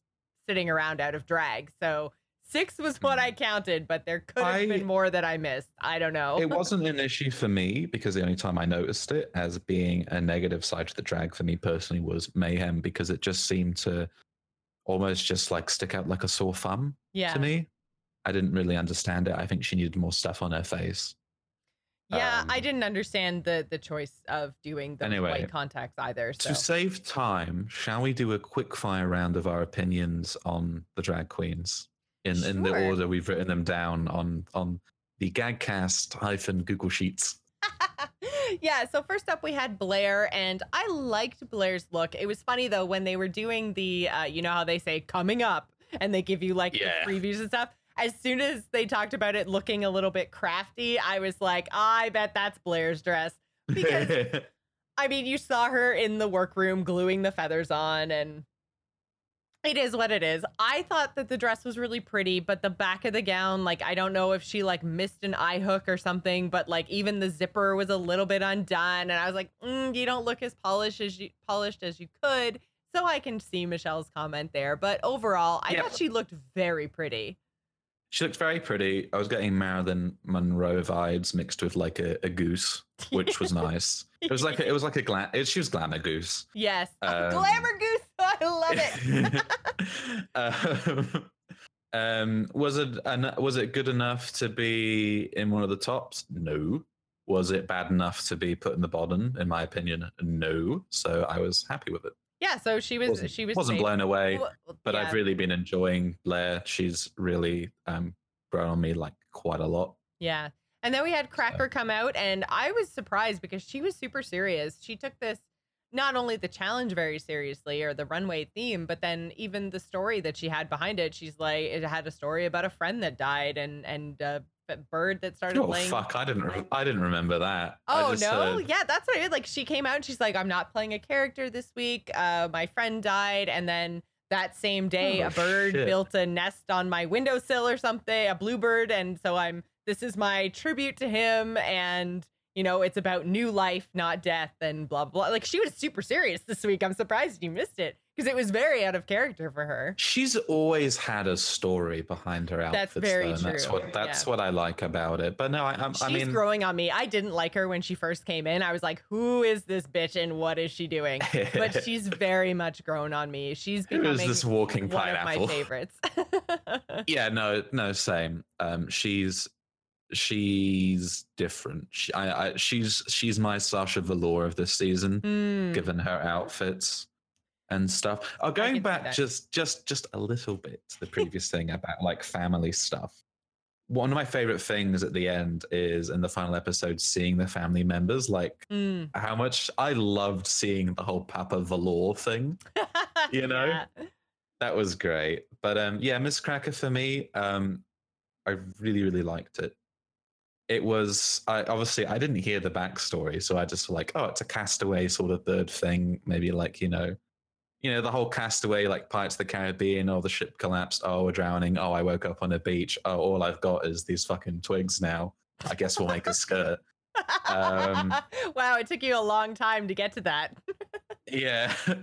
sitting around out of drag. So six was what I counted, but there could have I- been more that I missed. I don't know. It wasn't an issue for me because the only time I noticed it as being a negative side to the drag for me personally was mayhem because it just seemed to almost just like stick out like a sore thumb yeah. to me. I didn't really understand it. I think she needed more stuff on her face. Yeah, I Um, didn't understand the the choice of doing the Anyway, white contacts either. So To save time, shall we do a quick fire round of our opinions on the drag queens in in the order we've written them down on on the Gagcast hyphen Google Sheets? yeah, so first up we had Blair, and I liked Blair's look. It was funny though when they were doing the, uh, you know how they say coming up, and they give you like the Yeah. previews and stuff. As soon as they talked about it looking a little bit crafty, I was like, I bet that's Blair's dress. Because I mean, you saw her in the workroom gluing the feathers on, and it is what it is. I thought that the dress was really pretty, but the back of the gown, like, I don't know if she like missed an eye hook or something, but like even the zipper was a little bit undone, and I was like, mm, you don't look as polished as you polished as you could. So I can see Michelle's comment there, but overall, I Yeah. thought she looked very pretty. She looked very pretty. I was getting Marilyn Monroe vibes mixed with like a, a goose, which was nice. It was like a, it was like a glam. It, she was glamour goose. yes, Um, glamour goose. I love it. um, um, was it an, was it good enough to be in one of the tops? No. Was it bad enough to be put in the bottom? In my opinion, no. So I was happy with it. yeah, so she was Wasn't, she was wasn't blown away, Well, but yeah. I've really been enjoying Blair. She's really um, grown on me like quite a lot. Yeah. And then we had Cracker come out, and I was surprised because she was super serious. She took this not only the challenge very seriously or the runway theme, but then even the story that she had behind it. She's like, it had a story about a friend that died and and a bird that started Oh laying. fuck! I didn't. Re- I didn't remember that. Oh no! heard- Yeah, that's what I did. Like she came out and she's like, "I'm not playing a character this week. Uh, my friend died, and then that same day, Oh, a bird shit. built a nest on my windowsill or something, a bluebird, and so I'm. This is my tribute to him, and you know, it's about new life, not death, and blah blah. blah. Like she was super serious this week. I'm surprised you missed it because it was very out of character for her. She's always had a story behind her outfits. That's very though, and That's true, what that's yeah. what I like about it. But no, I, I'm- She's I mean, growing on me. I didn't like her when she first came in. I was like, "Who is this bitch, and what is she doing?" but she's very much grown on me. She's who becoming is this walking one pineapple? of my favorites. yeah, no, no, same. Um, she's she's different. She, I, I, she's she's my Sasha Velour of this season, Hmm. given her outfits and stuff. Oh, going back just just just a little bit to the previous thing about like family stuff. One of my favorite things at the end is in the final episode seeing the family members like Hmm. how much I loved seeing the whole Papa Velour thing. You know? Yeah. That was great. But um yeah, Miss Cracker for me, um I really, really liked it. It was I obviously I didn't hear the backstory, so I just like, oh, it's a castaway sort of third thing. Maybe like, you know, you know, the whole castaway, like Pirates of the Caribbean, oh the ship collapsed, oh we're drowning, oh I woke up on a beach, oh all I've got is these fucking twigs now. I guess we'll make a skirt. Um, wow, it took you a long time to get to that. Yeah.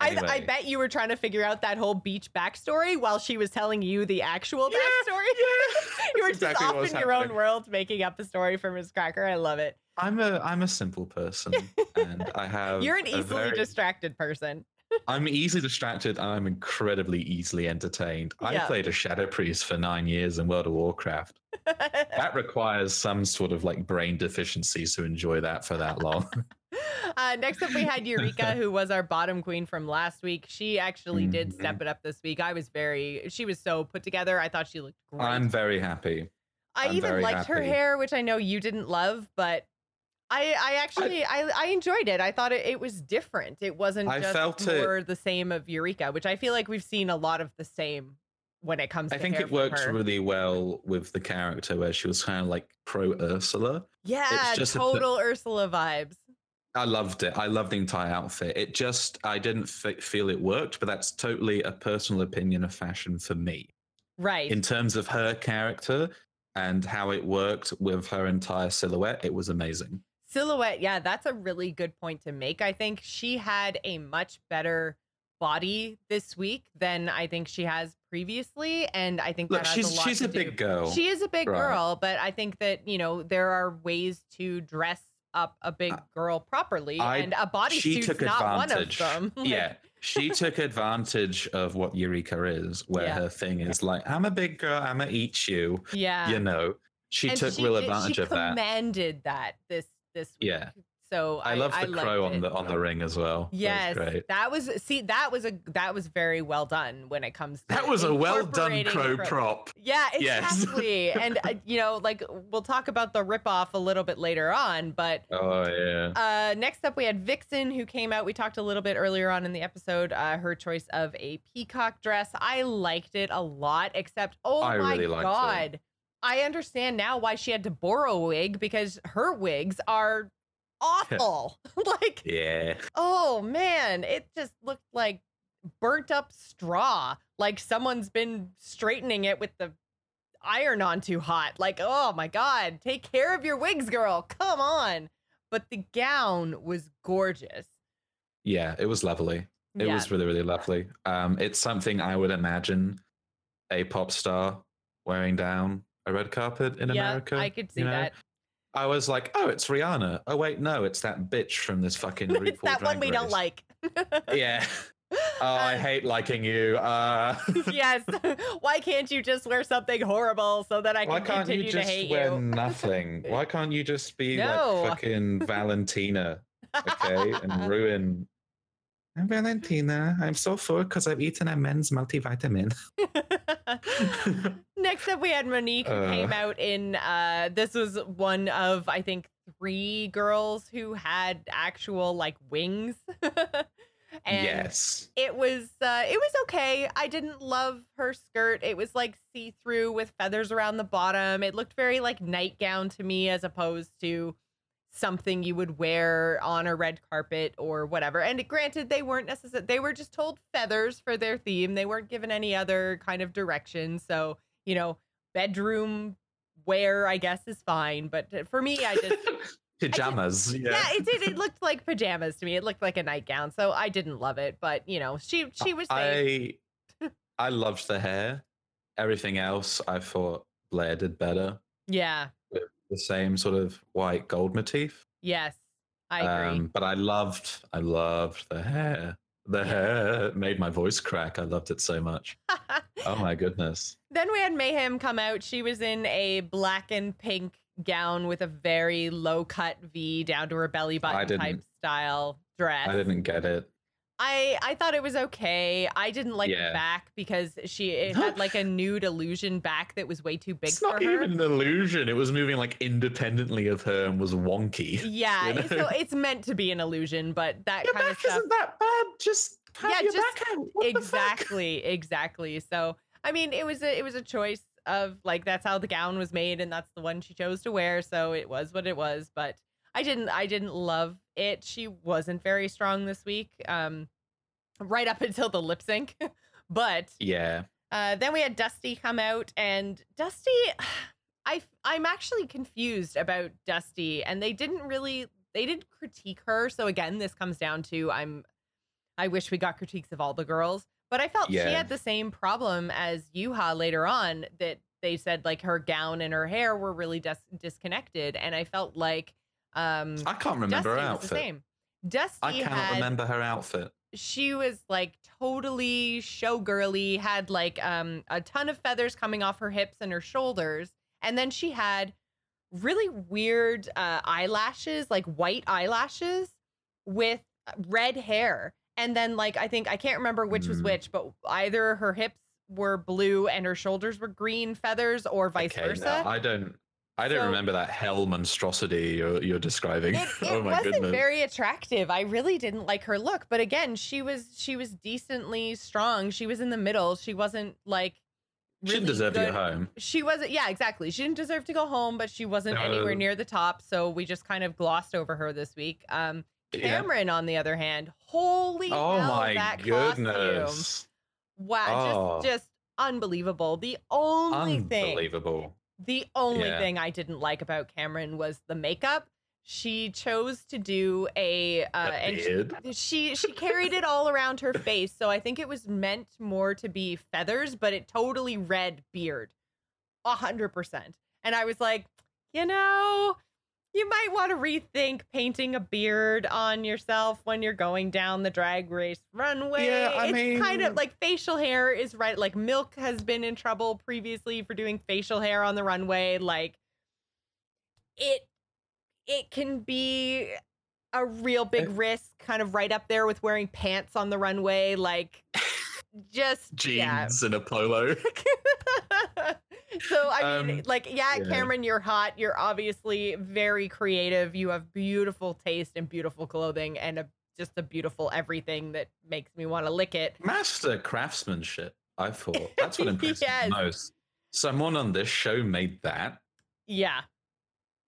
I, I bet you were trying to figure out that whole beach backstory while she was telling you the actual Yeah, backstory. yeah. you were just exactly off in your own world making up a story for Miss Cracker. I love it. I'm a I'm a simple person, and I have. You're an easily very- distracted person. I'm easily distracted. and I'm incredibly easily entertained. I played a shadow priest for nine years in World of Warcraft. That requires some sort of like brain deficiencies to enjoy that for that long. uh, next up, we had Eureka, who was our bottom queen from last week. She actually did Mm-hmm. step it up this week. I was very, she was so put together. I thought she looked great. I'm very happy. I I'm even liked her hair, which I know you didn't love, but I, I actually, I, I enjoyed it. I thought it, it was different. It wasn't I just felt it- more the same of Eureka, which I feel like we've seen a lot of the same when it comes. I to think it worked her. really well with the character where she was kind of like pro Ursula. Yeah, just a- total Ursula vibes. I loved it. I loved the entire outfit. It just, I didn't f- feel it worked, but that's totally a personal opinion of fashion for me. Right. In terms of her character and how it worked with her entire silhouette, it was amazing. Silhouette, yeah, that's a really good point to make. I think she had a much better body this week than I think she has previously, and I think Look, that she's a she's a do- big girl. She is a big Right. girl, but I think that you know there are ways to dress up a big uh, girl properly, I- and a bodysuit's not one of them. Yeah, she took advantage of what Eureka is, where Yeah. her thing is like, I'm a big girl, I'm gonna eat you. yeah. You know, she And took she real advantage she of that. commanded that this this week. Yeah. So I love the liked crow on the on the ring as well. Yes, that was that was see that was a that was very well done when it comes to That was a well done incorporating crow prop. Yeah, Yes. exactly. and uh, you know, like we'll talk about the ripoff a little bit later on, but Oh yeah. uh next up we had Vixen who came out. We talked a little bit earlier on in the episode uh her choice of a peacock dress. I liked it a lot except oh I my really liked it. god. I understand now why she had to borrow a wig because her wigs are awful. like Yeah. Oh man, it just looked like burnt up straw. Like someone's been straightening it with the iron on too hot. Like, oh my god, take care of your wigs, girl. Come on. But the gown was gorgeous. Yeah, it was lovely. It yeah. was really, really lovely. Um, it's something I would imagine a pop star wearing down a red carpet in yeah, America. I could see you know? that. I was like, oh, it's Rihanna. Oh wait, no, it's that bitch from this fucking. it's RuPaul that one we don't like. Yeah. Oh, I Uh, hate liking you. Uh, yes. Why can't you just wear something horrible so that I can why can't continue you to just hate wear you? nothing? Why can't you just be No. like fucking Valentina, okay, and ruin? I'm Valentina. I'm so full because I've eaten a men's multivitamin. Next up, we had Monique who came Uh. out in. Uh, this was one of I think three girls who had actual like wings. and yes. it was uh, it was okay. I didn't love her skirt. It was like see through with feathers around the bottom. It looked very like nightgown to me as opposed to something you would wear on a red carpet or whatever. And granted, they weren't necessary. They were just told feathers for their theme. They weren't given any other kind of direction. So you know, bedroom wear I guess is fine. But uh, for me, I just Pajamas. Yeah. yeah, it did. It looked like pajamas to me. It looked like a nightgown, so I didn't love it. But you know, she she was safe. I I loved the hair. Everything else, I thought Blair did better. yeah. The same sort of white gold motif. Yes, I agree. Um, but I loved, I loved the hair. The hair made my voice crack. I loved it so much. Oh my goodness. then we had Mayhem come out. She was in a black and pink gown with a very low cut V down to her belly button type style dress. I didn't get it. I I thought it was okay. I didn't like Yeah. the back because she it had like a nude illusion back that was way too big It's for not her. even an illusion. It was moving like independently of her and was wonky. yeah, you know? so it's meant to be an illusion, but that Your kind of back stuff. isn't that bad. Just Yeah, just- back out. What the fuck? exactly exactly so i mean it was a it was a choice of like that's how the gown was made and that's the one she chose to wear so it was what it was but i didn't i didn't love it. She wasn't very strong this week um right up until the lip sync but Yeah. uh then we had dusty come out and dusty i i'm actually confused about dusty and they didn't really they didn't critique her. So again this comes down to i'm i wish we got critiques of all the girls but i felt she had the same problem as Yuhua later on that they said like her gown and her hair were really dis- disconnected and i felt like Um, I can't remember Dusty her was the outfit. same. Dusty I cannot had, remember her outfit. She was like totally showgirly, had like um a ton of feathers coming off her hips and her shoulders, and then she had really weird uh, eyelashes, like white eyelashes with red hair. And then like I think I can't remember which was Mm. which, but either her hips were blue and her shoulders were green feathers, or vice Okay, versa. no, I don't. I don't So- remember that hell monstrosity you're, you're describing. it, it oh my wasn't goodness. very attractive. I really didn't like her look, but again, she was she was decently strong. She was in the middle. She wasn't like she didn't really deserve to go home. She wasn't. Yeah, exactly. She didn't deserve to go home, but she wasn't anywhere near the top. So we just kind of glossed over her this week. Um, Yeah. Kameron, on the other hand, holy Oh hell, my that costume! goodness. Wow, Oh. just just unbelievable. The only thing Unbelievable. The only Yeah. thing I didn't like about Kameron was the makeup. She chose to do a uh, and she- she she carried it all around her face, so I think it was meant more to be feathers, but it totally read beard, a hundred percent. And I was like, you know, you might want to rethink painting a beard on yourself when you're going down the drag race runway. Yeah, I it's kind of like facial hair is right. Like Milk has been in trouble previously for doing facial hair on the runway. Like it, it can be a real big Uh, risk, kind of right up there with wearing pants on the runway. Like just yeah. Jeans and a polo. so I mean, Um, like, yeah, yeah. Kameron, you're hot. You're obviously very creative. You have beautiful taste and beautiful clothing, and a, just a beautiful everything that makes me want to lick it. Master craftsmanship, I thought. That's what impressed Yes. me most. Someone on this show made that. Yeah,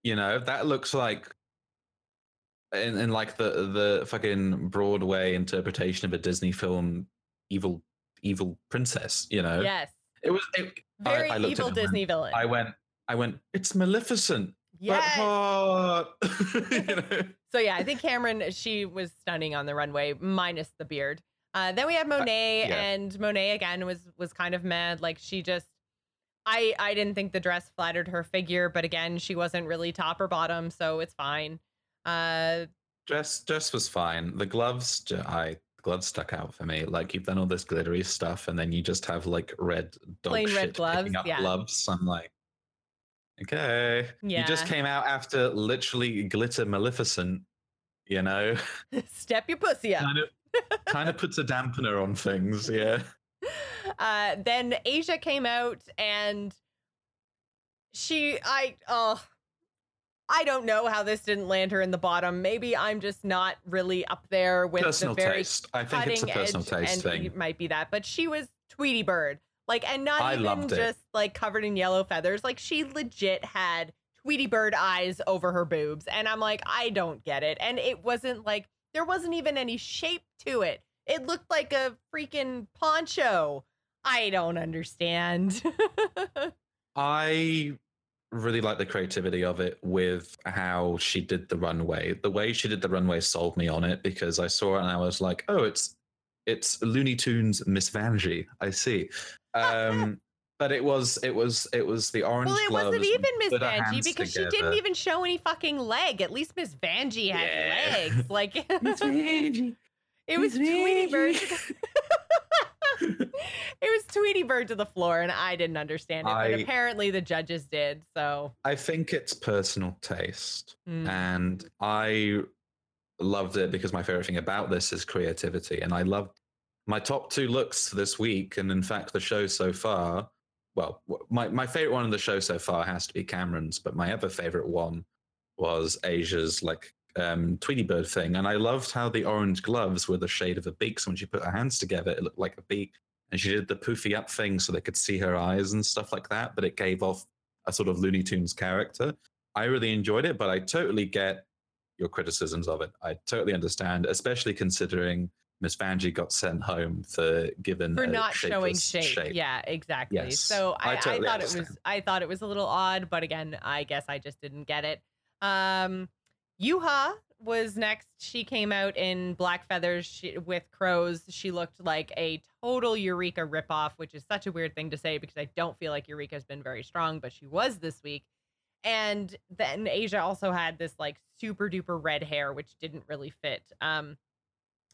You know, that looks like in, in like the the fucking Broadway interpretation of a Disney film, evil evil princess. You know, yes, it was. It, very I at evil and went- Disney villain. I went. I went. It's Maleficent, hot. you know? So yeah, I think Kameron she was stunning on the runway, minus the beard. Uh, then we had Monet, yeah. and Monet again was was kind of mad. Like she just, I I didn't think the dress flattered her figure, but again, she wasn't really top or bottom, so it's fine. Uh, Dress dress was fine. The gloves, I gloves stuck out for me. Like you've done all this glittery stuff, and then you just have like red dog Plain red gloves, yeah. gloves. I'm like, okay, yeah. you just came out after literally glitter Maleficent. You know, step your pussy up. kind of kind of puts a dampener on things. Yeah, Uh, then Asia came out and she, I, oh, I don't know how this didn't land her in the bottom. Maybe I'm just not really up there with personal the very taste. I think it's a personal edge, taste and thing. It might be that, but she was Tweety Bird, like, and not I even just like covered in yellow feathers. Like, she legit had Tweety Bird eyes over her boobs, and I'm like, I don't get it. And it wasn't like there wasn't even any shape to it. It looked like a freaking poncho. I don't understand. I really like the creativity of it with how she did the runway. The way she did the runway sold me on it because I saw it and I was like, oh, it's it's Looney Tunes Miss Vanjie. I see. Um, but it was it was it was the orange well, it wasn't even Miss Vanjie because she didn't even show any fucking leg. At least Miss Vanjie had Yeah. legs. Like Miss Vanjie. it was Tweety Bird. It was Tweety Bird to the floor, and I didn't understand it, I- but apparently the judges did. So, I think it's personal taste. mm. and I loved it because my favorite thing about this is creativity, and I loved my top two looks this week, and in fact, the show so far. Well, my my favorite one of the show so far has to be Kameron's, but my other favorite one was Asia's like um, Tweety Bird thing, and I loved how the orange gloves were the shade of a beak. So when she put her hands together, it looked like a beak, and she did the poofy up thing so they could see her eyes and stuff like that. But it gave off a sort of Looney Tunes character. I really enjoyed it, but I totally get your criticisms of it. I totally understand, especially considering Miss Vanjie got sent home for given for not showing shape. shape. Yeah, exactly. Yes, so I, I I, totally thought it was. I thought it was a little odd, but again, I guess I just didn't get it. Um Yuhua was next. She came out in black feathers she, with crows. She looked like a total Eureka ripoff, which is such a weird thing to say because I don't feel like Eureka's been very strong, but she was this week. And then Asia also had this like super duper red hair, which didn't really fit. Um,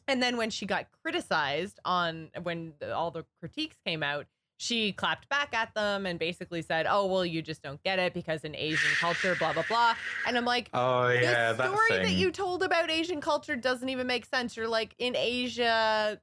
and then when she got criticized on when all the critiques came out, she clapped back at them and basically said, "Oh, well, you just don't get it because in Asian culture, blah blah blah." And I'm like, Oh yeah, the that story thing. that you told about Asian culture doesn't even make sense. You're like in Asia,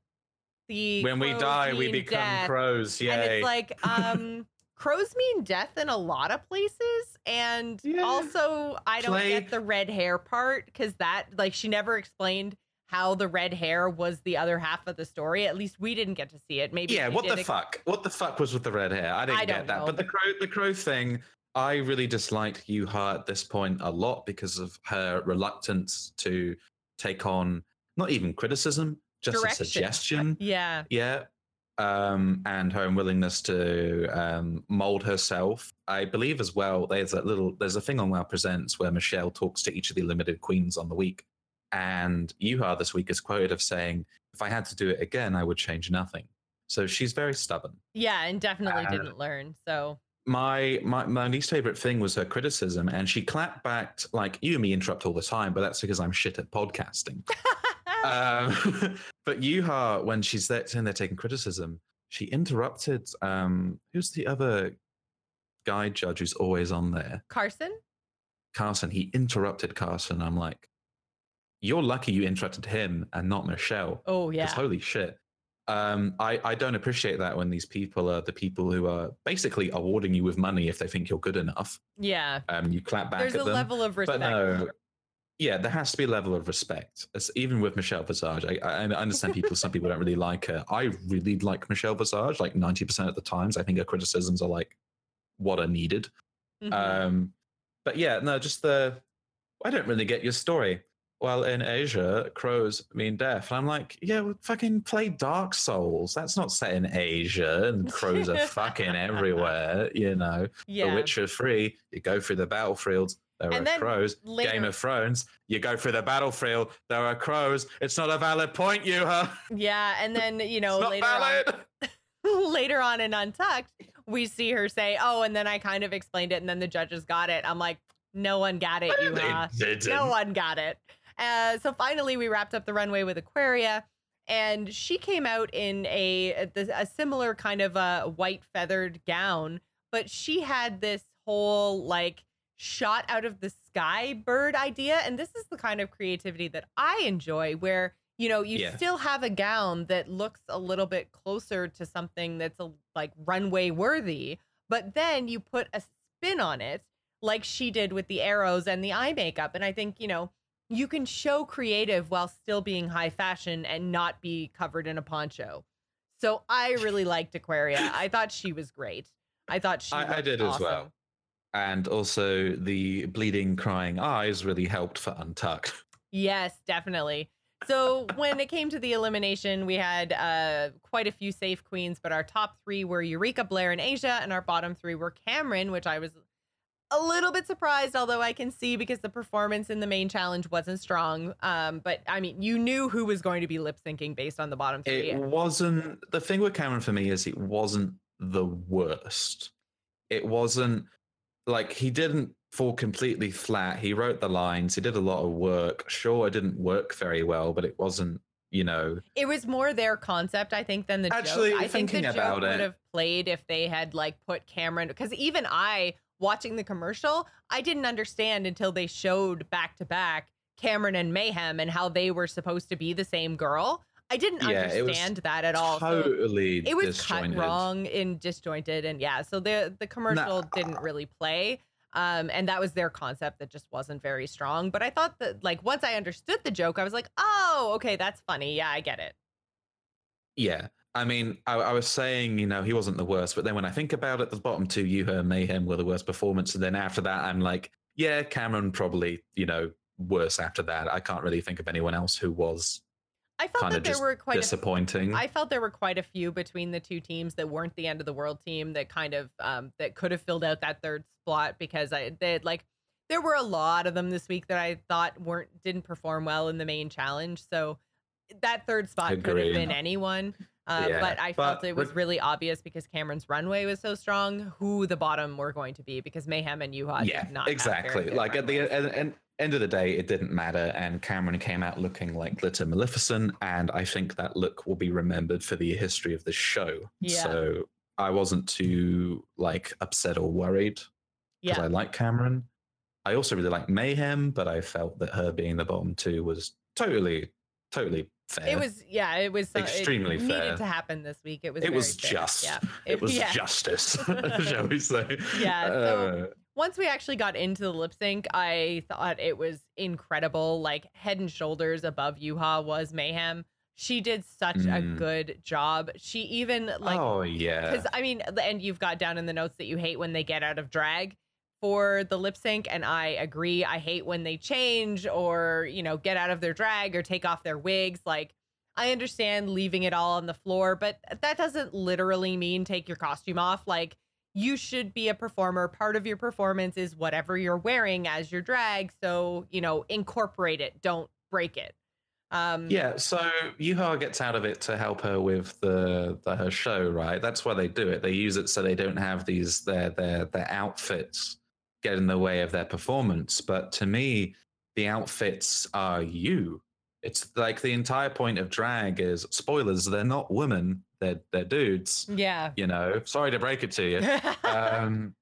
the when we die, we become death. crows. Yeah, and it's like um crows mean death in a lot of places and Yeah. also i don't Play- get the red hair part because that like she never explained how the red hair was the other half of the story at least we didn't get to see it maybe yeah, what the fuck? What the fuck was with the red hair? I didn't I get that. know. But the crow, the crow thing, I really disliked Yuhua at this point a lot because of her reluctance to take on not even criticism, just Direction. a suggestion. yeah Yeah. Um, and her unwillingness to um, mold herself. I believe as well. There's a little. There's a thing on Wow Presents where Michelle talks to each of the limited queens on the week, and Yuhua this week is quoted of saying, "If I had to do it again, I would change nothing." So she's very stubborn. yeah and definitely Uh, didn't learn so My my my least favorite thing was her criticism, and she clapped back like you and me interrupt all the time, but that's because I'm shit at podcasting. um, but Yuhua, when she's there, sitting there taking criticism, she interrupted. Um, who's the other guy judge who's always on there? carson Carson. He interrupted Carson. I'm like, you're lucky you interrupted him and not Michelle. Oh yeah holy shit. Um, I, I don't appreciate that when these people are the people who are basically awarding you with money if they think you're good enough. yeah Um, you clap back there's at a them. level of respect But no, yeah, there has to be a level of respect. As, even with Michelle Visage, I, I understand people. some people don't really like her. I really like Michelle Visage. Like ninety percent of the times, I think her criticisms are like what are needed. Mhm. Um, but yeah, no, just the I don't really get your story. Well, in Asia, crows mean death. And I'm like, yeah, well, fucking play Dark Souls. That's not set in Asia, and crows are fucking everywhere. You know, yeah The Witcher Three, you go through the battlefields. There And are crows. later- Game of Thrones, you go through the battlefield. There are crows. It's not a valid point, Yuhua. yeah and then you know later on, later on in Untucked, we see her say, "Oh," and then I kind of explained it, and then the judges got it. I'm like, no one got it, you huh? No one got it. Uh, so finally, we wrapped up the runway with Aquaria, and she came out in a a, a similar kind of a white feathered gown, but she had this whole like shot out of the sky bird idea, and this is the kind of creativity that I enjoy, where you know you Yeah. still have a gown that looks a little bit closer to something that's a, like runway worthy, but then you put a spin on it like she did with the arrows and the eye makeup. And I think, you know, you can show creative while still being high fashion and not be covered in a poncho. So I really liked Aquaria. I thought she was great. I thought she I- I did as well. And also, the bleeding, crying eyes really helped for Untucked. Yes, definitely. So when it came to the elimination, we had uh, quite a few safe queens, but our top three were Eureka, Blair, and Asia, and our bottom three were Kameron, which I was a little bit surprised, although I can see because the performance in the main challenge wasn't strong. Um, but I mean, you knew who was going to be lip syncing based on the bottom three. It wasn't the thing with Kameron for me is it wasn't the worst. It wasn't like he didn't fall completely flat. He wrote the lines. He did a lot of work. Sure, it didn't work very well, but it wasn't. You know, It was more their concept, I think, than the Actually, joke. I think the joke would have played if they had like put Kameron because even I watching the commercial, I didn't understand until they showed back to back Kameron and Mayhem and how they were supposed to be the same girl. I didn't Yeah, understand that at all. So totally it was disjointed. cut wrong and disjointed and yeah, so the the commercial didn't really play. Um, and that was their concept that just wasn't very strong. But I thought that like once I understood the joke, I was like, oh, okay, that's funny. Yeah, I get it. Yeah. I mean, I, I was saying, you know, he wasn't the worst, but then when I think about it, the bottom two, you and Mayhem were the worst performance. And then after that, I'm like, yeah, Kameron probably, you know, worse after that. I can't really think of anyone else who was I felt that there were quite a disappointing. I felt there were quite a few between the two teams that weren't the end of the world team that kind of um that could have filled out that third spot because I they like there were a lot of them this week that I thought weren't didn't perform well in the main challenge. So that third spot could have been anyone. Uh, Yeah, but I felt but it was really obvious because Kameron's runway was so strong who the bottom were going to be because Mayhem and Yuhua yeah, did not exactly. Like at the runways. end, end, end of the day, it didn't matter, and Kameron came out looking like Glitter Maleficent, and I think that look will be remembered for the history of the show. Yeah. So I wasn't too like upset or worried because yeah, I like Cameron. I also really like Mayhem, but I felt that her being the bottom two was totally, totally fair. it was yeah, it was so- Extremely it fair. needed to happen this week. It was It was fair. just. Yeah, It was yeah. justice, shall we say? Yeah, so- Uh, once we actually got into the lip sync, I thought it was incredible. Like head and shoulders above Yuhua was Mayhem. She did such a Mm. good job. She even like oh yeah. because I mean, and you've got down in the notes that you hate when they get out of drag for the lip sync, and I agree. I hate when they change or you know get out of their drag or take off their wigs. Like I understand leaving it all on the floor, but that doesn't literally mean take your costume off. Like you should be a performer. Part of your performance is whatever you're wearing as your drag. So you know incorporate it. Don't break it. Um, Yeah, so Yuhua gets out of it to help her with the, the her show, right? That's why they do it. They use it so they don't have these their their their outfits get in the way of their performance. But to me, the outfits are you. It's like the entire point of drag is spoilers. They're not women. They're they're dudes. Yeah. You know. Sorry to break it to you. um,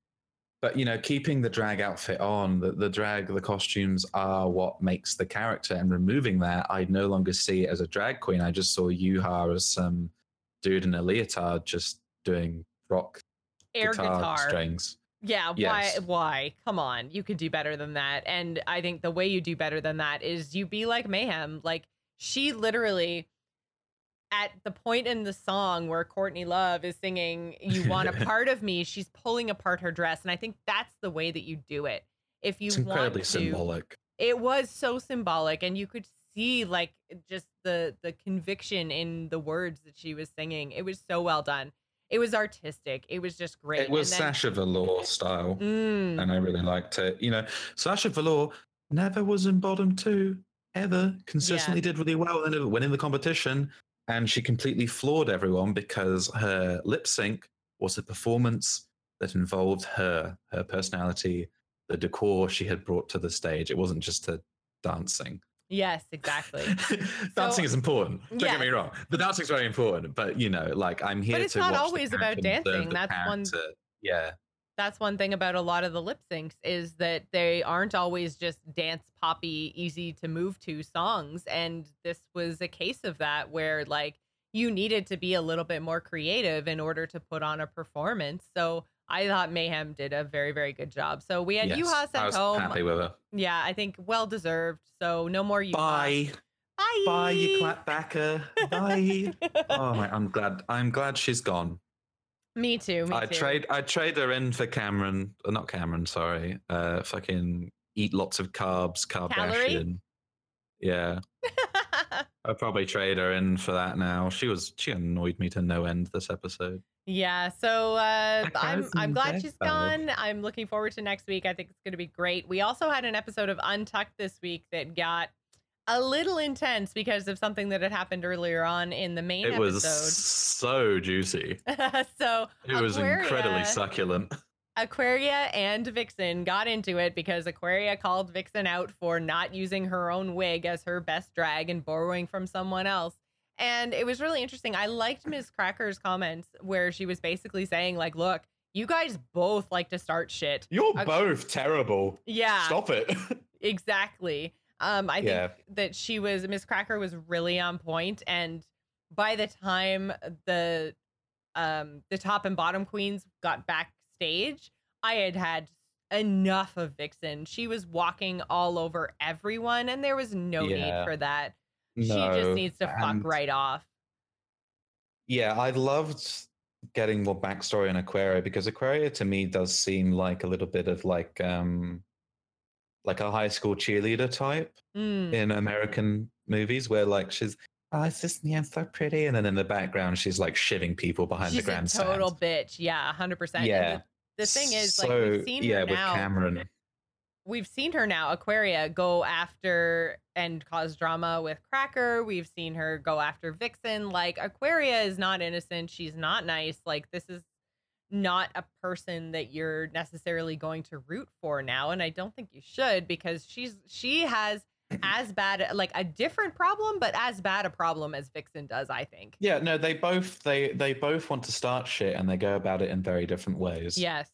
but you know, keeping the drag outfit on, the, the drag, the costumes are what makes the character. And removing that, I no longer see it as a drag queen. I just saw Yuhua as some dude in a leotard just doing rock Air guitar, guitar. strings. Yeah, Yes. why why? Come on. You could do better than that. And I think the way you do better than that is you be like Mayhem. Like she literally at the point in the song where Courtney Love is singing You Want a Part of Me, she's pulling apart her dress and I think that's the way that you do it. If you It's incredibly want to symbolic. it was so symbolic and you could see like just the the conviction in the words that she was singing. It was so well done. It was artistic. It was just great. It was then- Sasha Velour style, Mm. and I really liked it. You know, Sasha Velour never was in bottom two ever. Consistently did really well in winning the competition, and she completely floored everyone because her lip sync was a performance that involved her, her personality, the decor she had brought to the stage. It wasn't just her dancing. Yes, exactly. dancing is important. Don't yeah. get me wrong. The dancing is very important, but you know, like I'm here But it's not always about character and observe dancing. That's one- Yeah. That's one thing about a lot of the lip syncs is that they aren't always just dance poppy, easy to move to songs. And this was a case of that where like you needed to be a little bit more creative in order to put on a performance. So I thought Mayhem did a very, very good job. So we had Yes, Yuhua I sent was home. happy with her. Yeah, I think well deserved. So no more Yuhua. Bye. Bye. Bye, you clapbacker. Bye. oh my, I'm glad. I'm glad she's gone. me too. Me I too. trade. I trade her in for Kameron. Uh, not Kameron. Sorry. Uh, fucking eat lots of carbs. Kalorie? Kardashian. Yeah, I'll probably trade her in for that now. She was. She annoyed me to no end this episode. Yeah, so uh, I'm I'm glad she's gone. I'm looking forward to next week. I think it's going to be great. We also had an episode of Untucked this week that got a little intense because of something that had happened earlier on in the main It was so juicy. so It was incredibly succulent. Aquaria and Vixen got into it because Aquaria called Vixen out for not using her own wig as her best drag and borrowing from someone else. And it was really interesting. I liked Ms. Cracker's comments where she was basically saying, like, look, you guys both like to start shit. You're both terrible. Yeah, Stop it. exactly. Um, I Yeah. think that she was Miss Cracker was really on point, and by the time the um the top and bottom queens got backstage, I had had enough of Vixen. She was walking all over everyone, and there was no Yeah. need for that. she just needs to fuck and- right off. Yeah, I loved getting more backstory on Aquaria because Aquaria to me does seem like a little bit of like um like a high school cheerleader type Mm. in American movies where like she's oh it's just I'm so pretty and then in the background she's like shivving people behind She's the a grandstand. total bitch. Yeah, hundred percent. Yeah. The, the thing is, like, so we've seen yeah, her with. Kameron. we've seen her now, Aquaria, go after and cause drama with Cracker. We've seen her go after Vixen. Like Aquaria is not innocent. She's not nice. Like this is not a person that you're necessarily going to root for now and I don't think you should because she's she has as bad like a different problem but as bad a problem as Vixen does I think. Yeah, no, they both they they both want to start shit and they go about it in very different ways. Yes.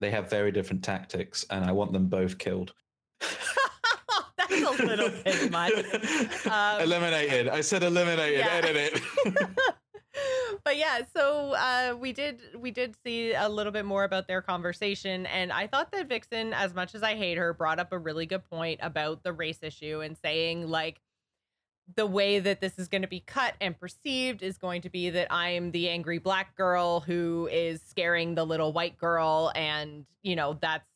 They have very different tactics and I want them both killed. That's a little bit much. Um, eliminated. I said eliminated. yeah. Edit it. but yeah, so uh, we did we did see a little bit more about their conversation, and I thought that Vixen, as much as I hate her, brought up a really good point about the race issue and saying like the way that this is going to be cut and perceived is going to be that I'm the angry black girl who is scaring the little white girl, and you know that's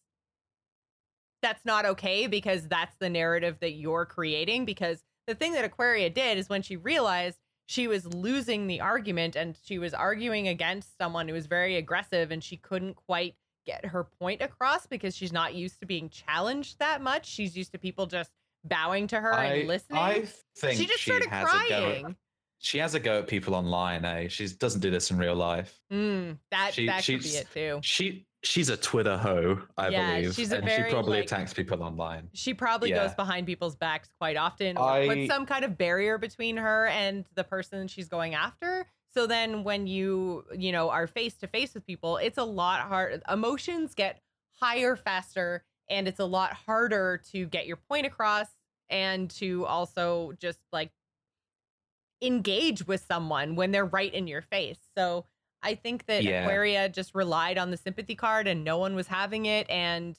that's not okay because that's the narrative that you're creating because the thing that Aquaria did is when she realized she was losing the argument and she was arguing against someone who was very aggressive and she couldn't quite get her point across because she's not used to being challenged that much. She's used to people just bowing to her I, and listening. I think she just she started has a go. At, crying. she has a go at people online. Eh? She doesn't do this in real life. Mm, that She- that could be it too. She she's a Twitter hoe, I Yeah, believe, she's a and very, she probably like- attacks people online. She probably Yeah. goes behind people's backs quite often or I- puts some kind of barrier between her and the person she's going after. So then when you, you know, are face to face with people, it's a lot hard. Emotions get higher faster and it's a lot harder to get your point across and to also just like engage with someone when they're right in your face. So I think that Yeah. Aquaria just relied on the sympathy card and no one was having it and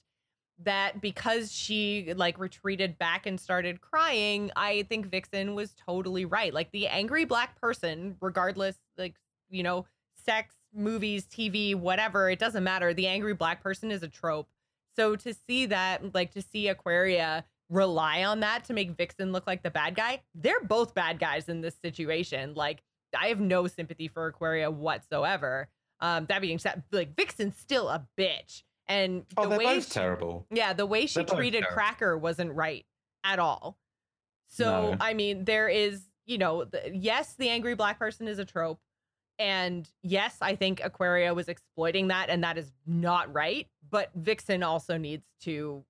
that because she like retreated back and started crying, I think Vixen was totally right. Like the angry black person, regardless, like, you know, sex, movies, TV, whatever, it doesn't matter. The angry black person is a trope. So to see that, like to see Aquaria rely on that to make Vixen look like the bad guy, they're both bad guys in this situation. Like, I have no sympathy for Aquaria whatsoever. Um, that being said, like Vixen's still a bitch. And Oh, the they're way both she- terrible. yeah, the way she They're treated. Cracker wasn't right at all. So, No. I mean, there is, you know, the, yes, the angry black person is a trope. And yes, I think Aquaria was exploiting that, and that is not right. But Vixen also needs to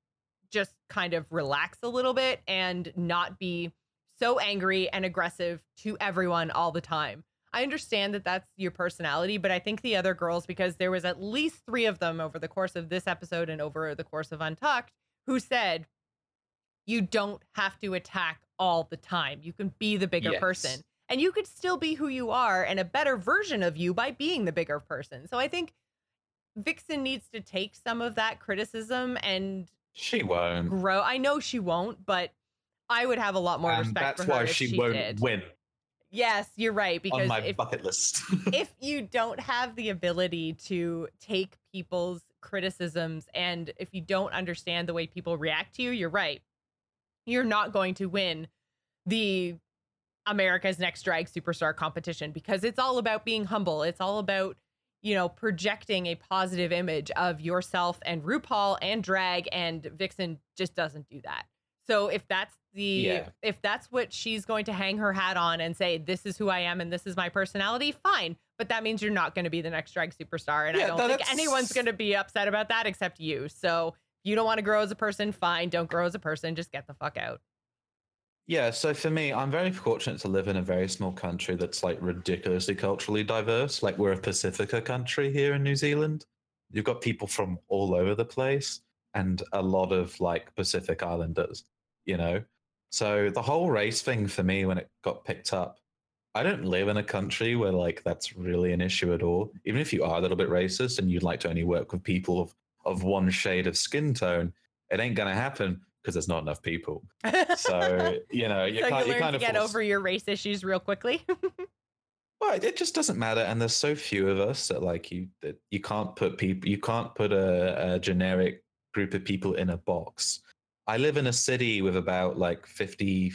just kind of relax a little bit and not be so angry and aggressive to everyone all the time. I understand that that's your personality, but I think the other girls, because there was at least three of them over the course of this episode and over the course of Untucked, who said, you don't have to attack all the time. You can be the bigger Yes. person and you could still be who you are and a better version of you by being the bigger person. So I think Vixen needs to take some of that criticism and She won't. grow. I know she won't, but I would have a lot more respect that's for her why if she, she won't did. win Yes, you're right Because on my if bucket list. if you don't have the ability to take people's criticisms and if you don't understand the way people react to you, you're right. You're not going to win the America's Next Drag Superstar competition because it's all about being humble. It's all about, you know, projecting a positive image of yourself and RuPaul and drag and Vixen just doesn't do that. So if that's the Yeah. if that's what she's going to hang her hat on and say this is who I am and this is my personality, fine. But that means you're not going to be the next drag superstar and I don't think that's- anyone's going to be upset about that except you. So you don't want to grow as a person, fine. Don't grow as a person. Just get the fuck out. Yeah, so for me, I'm very fortunate to live in a very small country that's like ridiculously culturally diverse. Like we're a Pacifica country here in New Zealand. You've got people from all over the place and a lot of like Pacific Islanders, you know? So the whole race thing for me when it got picked up, I don't live in a country where like that's really an issue at all. Even if you are a little bit racist and you'd like to only work with people of, of one shade of skin tone, it ain't gonna happen because there's not enough people. So you know, you so can't you you kind to of get force- over your race issues real quickly. Well, it just doesn't matter, and there's so few of us that like you that you can't put people, you can't put a, a generic group of people in a box. I live in a city with about like fifty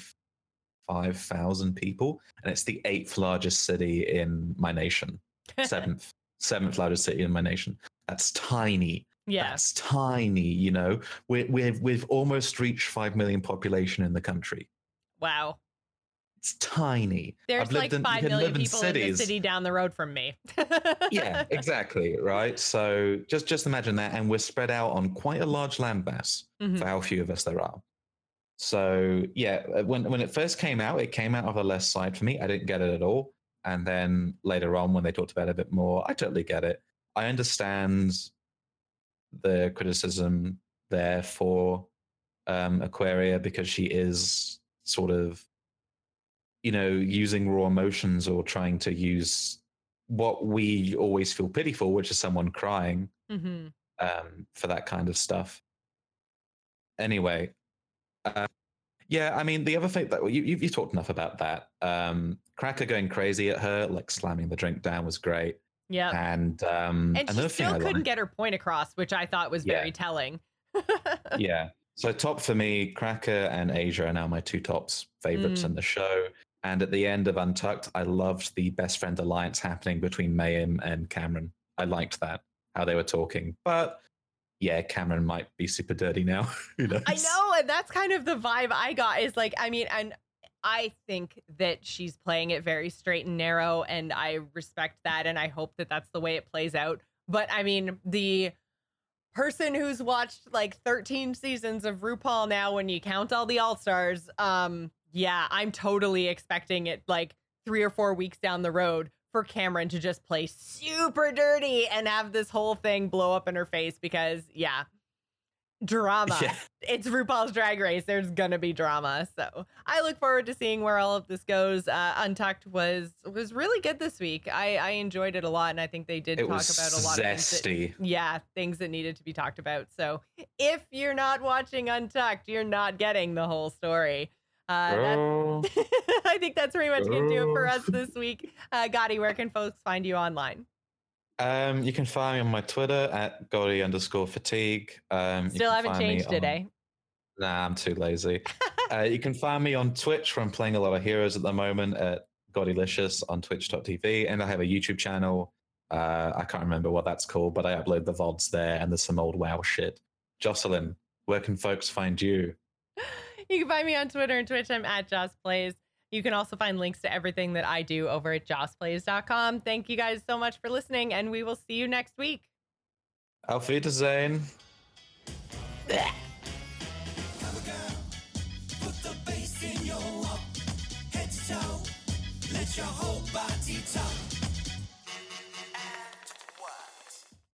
five thousand people, and it's the eighth largest city in my nation, seventh seventh largest city in my nation. That's tiny. Yeah. That's tiny, you know. we we've we've almost reached five million population in the country. Wow. It's tiny. There's like in, five million people in, in the city down the road from me. yeah, exactly. Right. So just just imagine that, and we're spread out on quite a large landmass mm-hmm. for how few of us there are. So yeah, uh, when when it first came out, it came out of the left side for me. I didn't get it at all. And then later on, when they talked about it a bit more, I totally get it. I understand the criticism there for um, Aquaria because she is sort of you know, using raw emotions or trying to use what we always feel pity for, which is someone crying mm-hmm. um, for that kind of stuff. Anyway, uh, yeah, I mean, the other thing that you, you, you talked enough about that. Um, Cracker going crazy at her, like slamming the drink down, was great. Yeah, and um, and she still couldn't get her point across, which I thought was very telling. yeah. So top for me, Cracker and Asia are now my two tops favorites mm. in the show. And at the end of Untucked, I loved the best friend alliance happening between Mayhem and Kameron. I liked that, how they were talking. But yeah, Kameron might be super dirty now. I know, and that's kind of the vibe I got is like, I mean, and I think that she's playing it very straight and narrow, and I respect that, and I hope that that's the way it plays out. But I mean, the person who's watched like 13 seasons of RuPaul now, when you count all the All Stars, um, yeah, I'm totally expecting it like three or four weeks down the road for Kameron to just play super dirty and have this whole thing blow up in her face because, yeah, drama. Yeah. It's RuPaul's Drag Race. There's gonna be drama. So I look forward to seeing where all of this goes. Uh, Untucked was was really good this week. I, I enjoyed it a lot, and I think they did it talk about a lot zesty. of things. That, yeah, things that needed to be talked about. So if you're not watching Untucked, you're not getting the whole story. Uh, I think that's pretty much going to do it for us this week. Uh, Gotti, where can folks find you online? Um, you can find me on my Twitter at Gotti underscore fatigue. Um, Still haven't changed today. Nah, I'm too lazy. uh, you can find me on Twitch where I'm playing a lot of heroes at the moment at Gottylicious on twitch.tv. And I have a YouTube channel. Uh, I can't remember what that's called, but I upload the VODs there and there's some old WoW shit. Jocelyn, where can folks find you? You can find me on Twitter and Twitch. I'm at Joss Plays. You can also find links to everything that I do over at jossplays.com. Thank you guys so much for listening, and we will see you next week. Auf Wiedersehen. Let